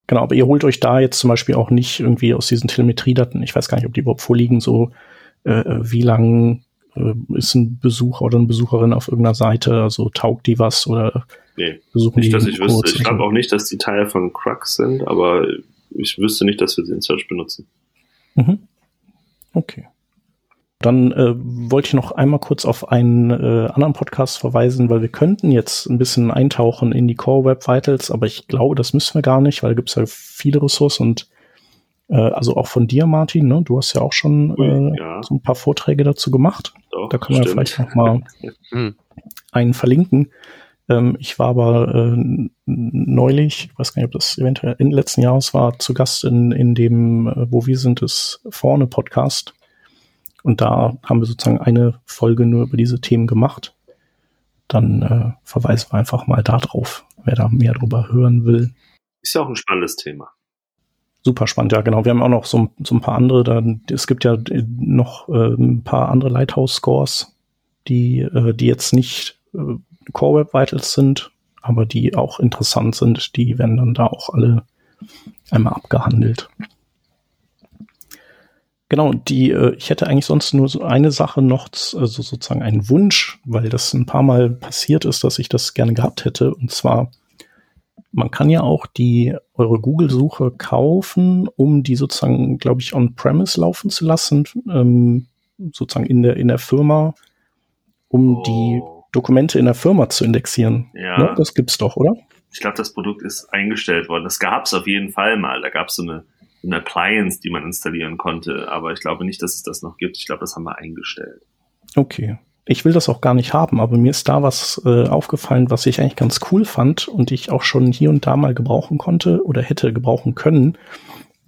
Genau, aber ihr holt euch da jetzt zum Beispiel auch nicht irgendwie aus diesen Telemetriedaten, ich weiß gar nicht, ob die überhaupt vorliegen, so äh, äh wie lang äh, ist ein Besucher oder eine Besucherin auf irgendeiner Seite, also taugt die was oder nee, besuchen nicht, die dass ich wüsste. Ich glaube auch nicht, dass die Teil von Crux sind, aber ich wüsste nicht, dass wir sie in Search benutzen. Mhm. Okay. Dann äh, wollte ich noch einmal kurz auf einen äh, anderen Podcast verweisen, weil wir könnten jetzt ein bisschen eintauchen in die Core Web Vitals, aber ich glaube, das müssen wir gar nicht, weil da gibt es ja viele Ressourcen und äh, also auch von dir, Martin, ne? du hast ja auch schon äh, ja. so ein paar Vorträge dazu gemacht. Doch, da können wir vielleicht noch mal [LAUGHS] hm. einen verlinken. Ähm, ich war aber äh, neulich, ich weiß gar nicht, ob das eventuell Ende letzten Jahres war, zu Gast in, in dem äh, Wo wir sind es vorne Podcast und da haben wir sozusagen eine Folge nur über diese Themen gemacht. Dann äh, verweisen wir einfach mal da drauf, wer da mehr drüber hören will. Ist ja auch ein spannendes Thema. Super spannend, ja genau. Wir haben auch noch so, so ein paar andere. Da, es gibt ja äh, noch äh, ein paar andere Lighthouse-Scores, die, äh, die jetzt nicht äh, Core Web Vitals sind, aber die auch interessant sind. Die werden dann da auch alle einmal abgehandelt. Genau, die, äh, ich hätte eigentlich sonst nur so eine Sache noch, also sozusagen einen Wunsch, weil das ein paar Mal passiert ist, dass ich das gerne gehabt hätte. Und zwar, man kann ja auch die eure Google-Suche kaufen, um die sozusagen, glaube ich, on-premise laufen zu lassen, ähm, sozusagen in der in der Firma, um oh. die Dokumente in der Firma zu indexieren. Ja. ja das gibt's doch, oder? Ich glaube, das Produkt ist eingestellt worden. Das gab's auf jeden Fall mal. Da gab's so eine eine Appliance, die man installieren konnte. Aber ich glaube nicht, dass es das noch gibt. Ich glaube, das haben wir eingestellt. Okay. Ich will das auch gar nicht haben, aber mir ist da was äh, aufgefallen, was ich eigentlich ganz cool fand und ich auch schon hier und da mal gebrauchen konnte oder hätte gebrauchen können.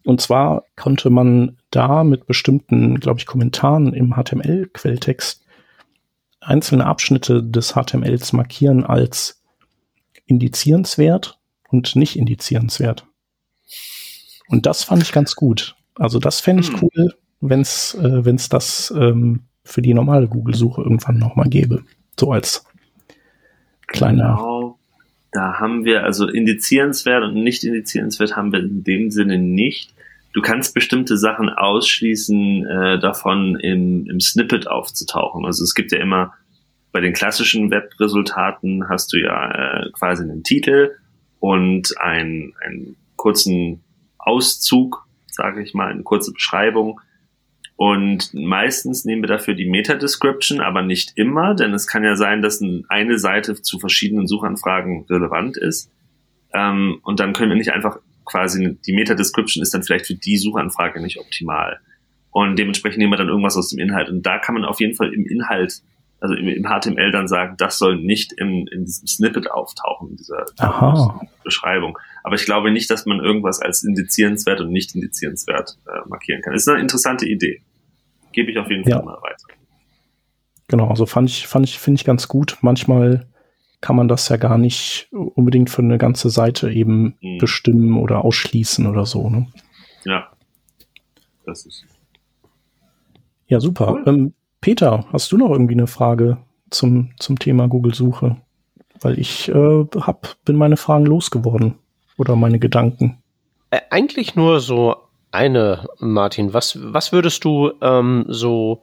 Und zwar konnte man da mit bestimmten, glaube ich, Kommentaren im HTML-Quelltext einzelne Abschnitte des HTMLs markieren als indizierenswert und nicht indizierenswert. Und das fand ich ganz gut. Also das fände ich hm. cool, wenn es äh, wenn's das ähm, für die normale Google-Suche irgendwann nochmal gäbe. So als kleiner. Genau. Da haben wir also indizierenswert und nicht indizierenswert haben wir in dem Sinne nicht. du kannst bestimmte Sachen ausschließen, äh, davon im, im Snippet aufzutauchen. Also es gibt ja immer bei den klassischen Webresultaten hast du ja äh, quasi einen Titel und ein, einen kurzen Auszug, sage ich mal, eine kurze Beschreibung. Und meistens nehmen wir dafür die Meta-Description, aber nicht immer, denn es kann ja sein, dass eine Seite zu verschiedenen Suchanfragen relevant ist. Ähm, und dann können wir nicht einfach quasi, die Meta-Description ist dann vielleicht für die Suchanfrage nicht optimal. Und dementsprechend nehmen wir dann irgendwas aus dem Inhalt. Und da kann man auf jeden Fall im Inhalt, also im, im HTML dann sagen, das soll nicht im, in diesem Snippet auftauchen, in dieser Aha. Beschreibung. Aber ich glaube nicht, dass man irgendwas als indizierenswert und nicht indizierenswert äh, markieren kann. Ist eine interessante Idee. Gebe ich auf jeden Ja. Fall mal weiter. Genau, also fand ich, fand ich, finde ich ganz gut. Manchmal kann man das ja gar nicht unbedingt für eine ganze Seite eben Mhm. bestimmen oder ausschließen oder so. Ne? Ja. Das ist. Ja, super. Cool. Ähm, Peter, hast du noch irgendwie eine Frage zum, zum Thema Google-Suche? Weil ich äh, hab, bin meine Fragen losgeworden. Oder meine Gedanken. Äh, eigentlich nur so eine, Martin. Was, was würdest du ähm, so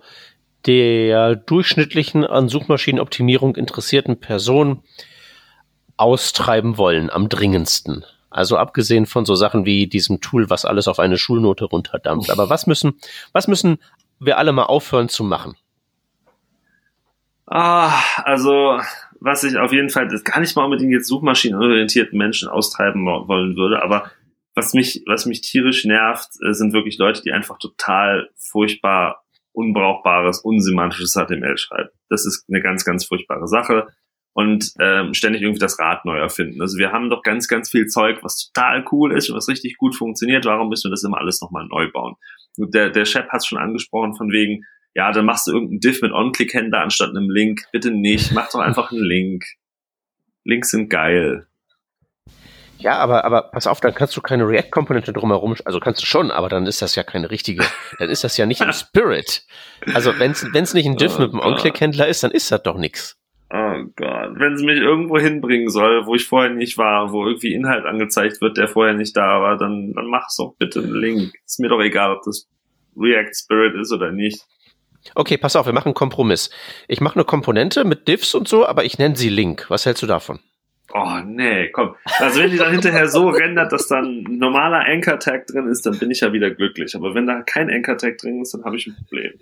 der durchschnittlichen an Suchmaschinenoptimierung interessierten Person austreiben wollen am dringendsten? Also abgesehen von so Sachen wie diesem Tool, was alles auf eine Schulnote runterdampft. Aber was müssen, was müssen wir alle mal aufhören zu machen? Ah, also, was ich auf jeden Fall, gar nicht mal unbedingt jetzt suchmaschinenorientierten Menschen austreiben wo- wollen würde, aber was mich, was mich tierisch nervt, äh, sind wirklich Leute, die einfach total furchtbar unbrauchbares, unsemantisches HTML schreiben. Das ist eine ganz, ganz furchtbare Sache und ähm, ständig irgendwie das Rad neu erfinden. Also wir haben doch ganz, ganz viel Zeug, was total cool ist und was richtig gut funktioniert. Warum müssen wir das immer alles nochmal neu bauen? Der, der Chef hat es schon angesprochen von wegen, ja, dann machst du irgendeinen Diff mit On-Click-Händler anstatt einem Link. Bitte nicht, mach doch einfach einen Link. Links sind geil. Ja, aber, aber pass auf, dann kannst du keine React-Komponente drumherum, also kannst du schon, aber dann ist das ja keine richtige, [LAUGHS] dann ist das ja nicht im Spirit. Also wenn es nicht ein Diff Oh mit einem. On-Click-Händler ist, dann ist das doch nix. Oh Gott, wenn es mich irgendwo hinbringen soll, wo ich vorher nicht war, wo irgendwie Inhalt angezeigt wird, der vorher nicht da war, dann, dann mach's doch bitte einen Link. Ist mir doch egal, ob das React Spirit ist oder nicht. Okay, pass auf, wir machen einen Kompromiss. Ich mache eine Komponente mit Diffs und so, aber ich nenne sie Link. Was hältst du davon? Oh nee, komm. Also wenn die dann hinterher so rendert, dass dann ein normaler Anchor-Tag drin ist, dann bin ich ja wieder glücklich. Aber wenn da kein Anchor-Tag drin ist, dann habe ich ein Problem.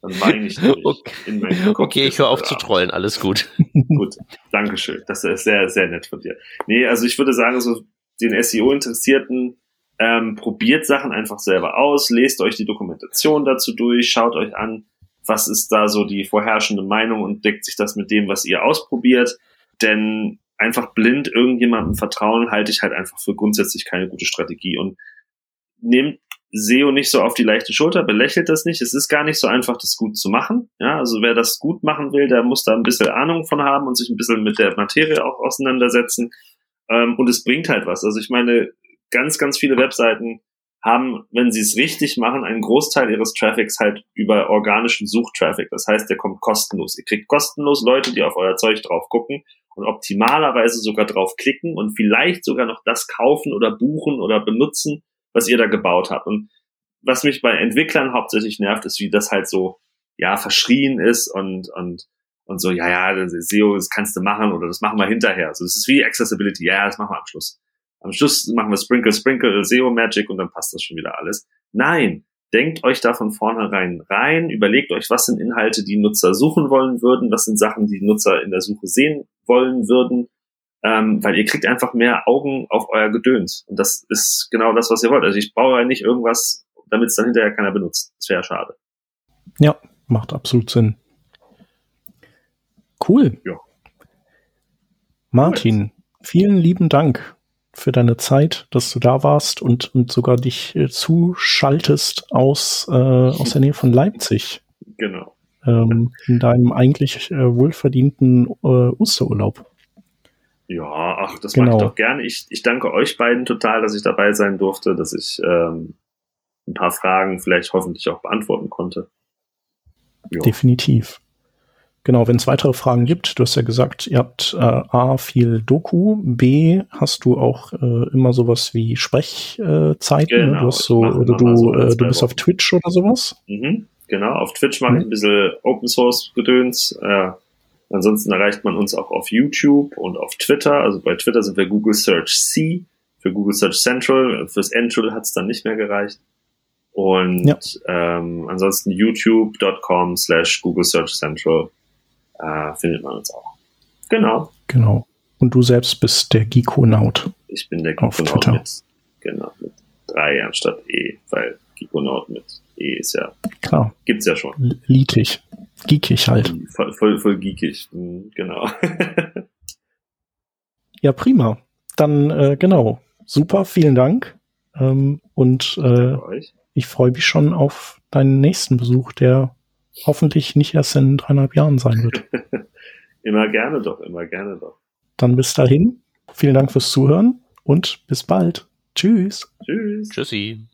Dann weine ich nämlich Okay. in meinem Kopf. Okay, ich höre auf zu trollen, alles gut. [LAUGHS] Gut, Dankeschön. Das ist sehr, sehr nett von dir. Nee, also ich würde sagen, so den SEO-Interessierten ähm, probiert Sachen einfach selber aus, lest euch die Dokumentation dazu durch, schaut euch an, was ist da so die vorherrschende Meinung und deckt sich das mit dem, was ihr ausprobiert. Denn einfach blind irgendjemandem vertrauen, halte ich halt einfach für grundsätzlich keine gute Strategie. Und nehmt SEO nicht so auf die leichte Schulter, belächelt das nicht. Es ist gar nicht so einfach, das gut zu machen. Ja, also wer das gut machen will, der muss da ein bisschen Ahnung von haben und sich ein bisschen mit der Materie auch auseinandersetzen. Ähm, und es bringt halt was. Also ich meine, ganz, ganz viele Webseiten haben, wenn sie es richtig machen, einen Großteil ihres Traffics halt über organischen Suchtraffic. Das heißt, der kommt kostenlos. Ihr kriegt kostenlos Leute, die auf euer Zeug drauf gucken und optimalerweise sogar drauf klicken und vielleicht sogar noch das kaufen oder buchen oder benutzen, was ihr da gebaut habt. Und was mich bei Entwicklern hauptsächlich nervt, ist, wie das halt so, ja, verschrien ist und, und, und so, ja, ja, das SEO, das kannst du machen oder das machen wir hinterher. Also es ist wie Accessibility, ja, ja, das machen wir am Schluss. Am Schluss machen wir Sprinkle, Sprinkle, SEO Magic und dann passt das schon wieder alles. Nein, denkt euch da von vornherein rein, überlegt euch, was sind Inhalte, die Nutzer suchen wollen würden, was sind Sachen, die Nutzer in der Suche sehen wollen würden, ähm, weil ihr kriegt einfach mehr Augen auf euer Gedöns. Und das ist genau das, was ihr wollt. Also ich brauche ja nicht irgendwas, damit es dann hinterher keiner benutzt. Das wäre schade. Ja, macht absolut Sinn. Cool. Ja. Martin, vielen lieben Dank für deine Zeit, dass du da warst und, und sogar dich äh, zuschaltest aus, äh, aus der Nähe von Leipzig. Genau. Ähm, in deinem eigentlich äh, wohlverdienten äh, Osterurlaub. Ja, ach, das Genau. mache ich doch gerne. Ich, ich danke euch beiden total, dass ich dabei sein durfte, dass ich ähm, ein paar Fragen vielleicht hoffentlich auch beantworten konnte. Ja. Definitiv. Genau, wenn es weitere Fragen gibt, du hast ja gesagt, ihr habt äh, A, viel Doku, B, hast du auch äh, immer sowas wie Sprechzeiten, äh, genau, du hast so, oder du, so äh, du bist auf Twitch oder sowas? Mhm, genau, auf Twitch mache mhm. ich ein bisschen Open Source Gedöns. Äh, ansonsten erreicht man uns auch auf YouTube und auf Twitter. Also bei Twitter sind wir Google Search C für Google Search Central. Fürs Entral hat es dann nicht mehr gereicht. Und ja. ähm, ansonsten youtube.com slash Google Search Central äh, findet man uns auch. Genau. Genau. Und du selbst bist der Geekonaut. Ich bin der Geekonaut mit, genau, mit drei anstatt E, weil Geekonaut mit E ist ja. Klar. Gibt's ja schon. Lietig. Geekig halt. Voll, voll, voll geekig. Hm, genau. [LAUGHS] ja, prima. Dann, äh, genau. Super, vielen Dank. Ähm, und äh, ich freue mich schon auf deinen nächsten Besuch, der hoffentlich nicht erst in dreieinhalb Jahren sein wird. [LAUGHS] immer gerne doch, immer gerne doch. Dann bis dahin. Vielen Dank fürs Zuhören und bis bald. Tschüss. Tschüss. Tschüssi.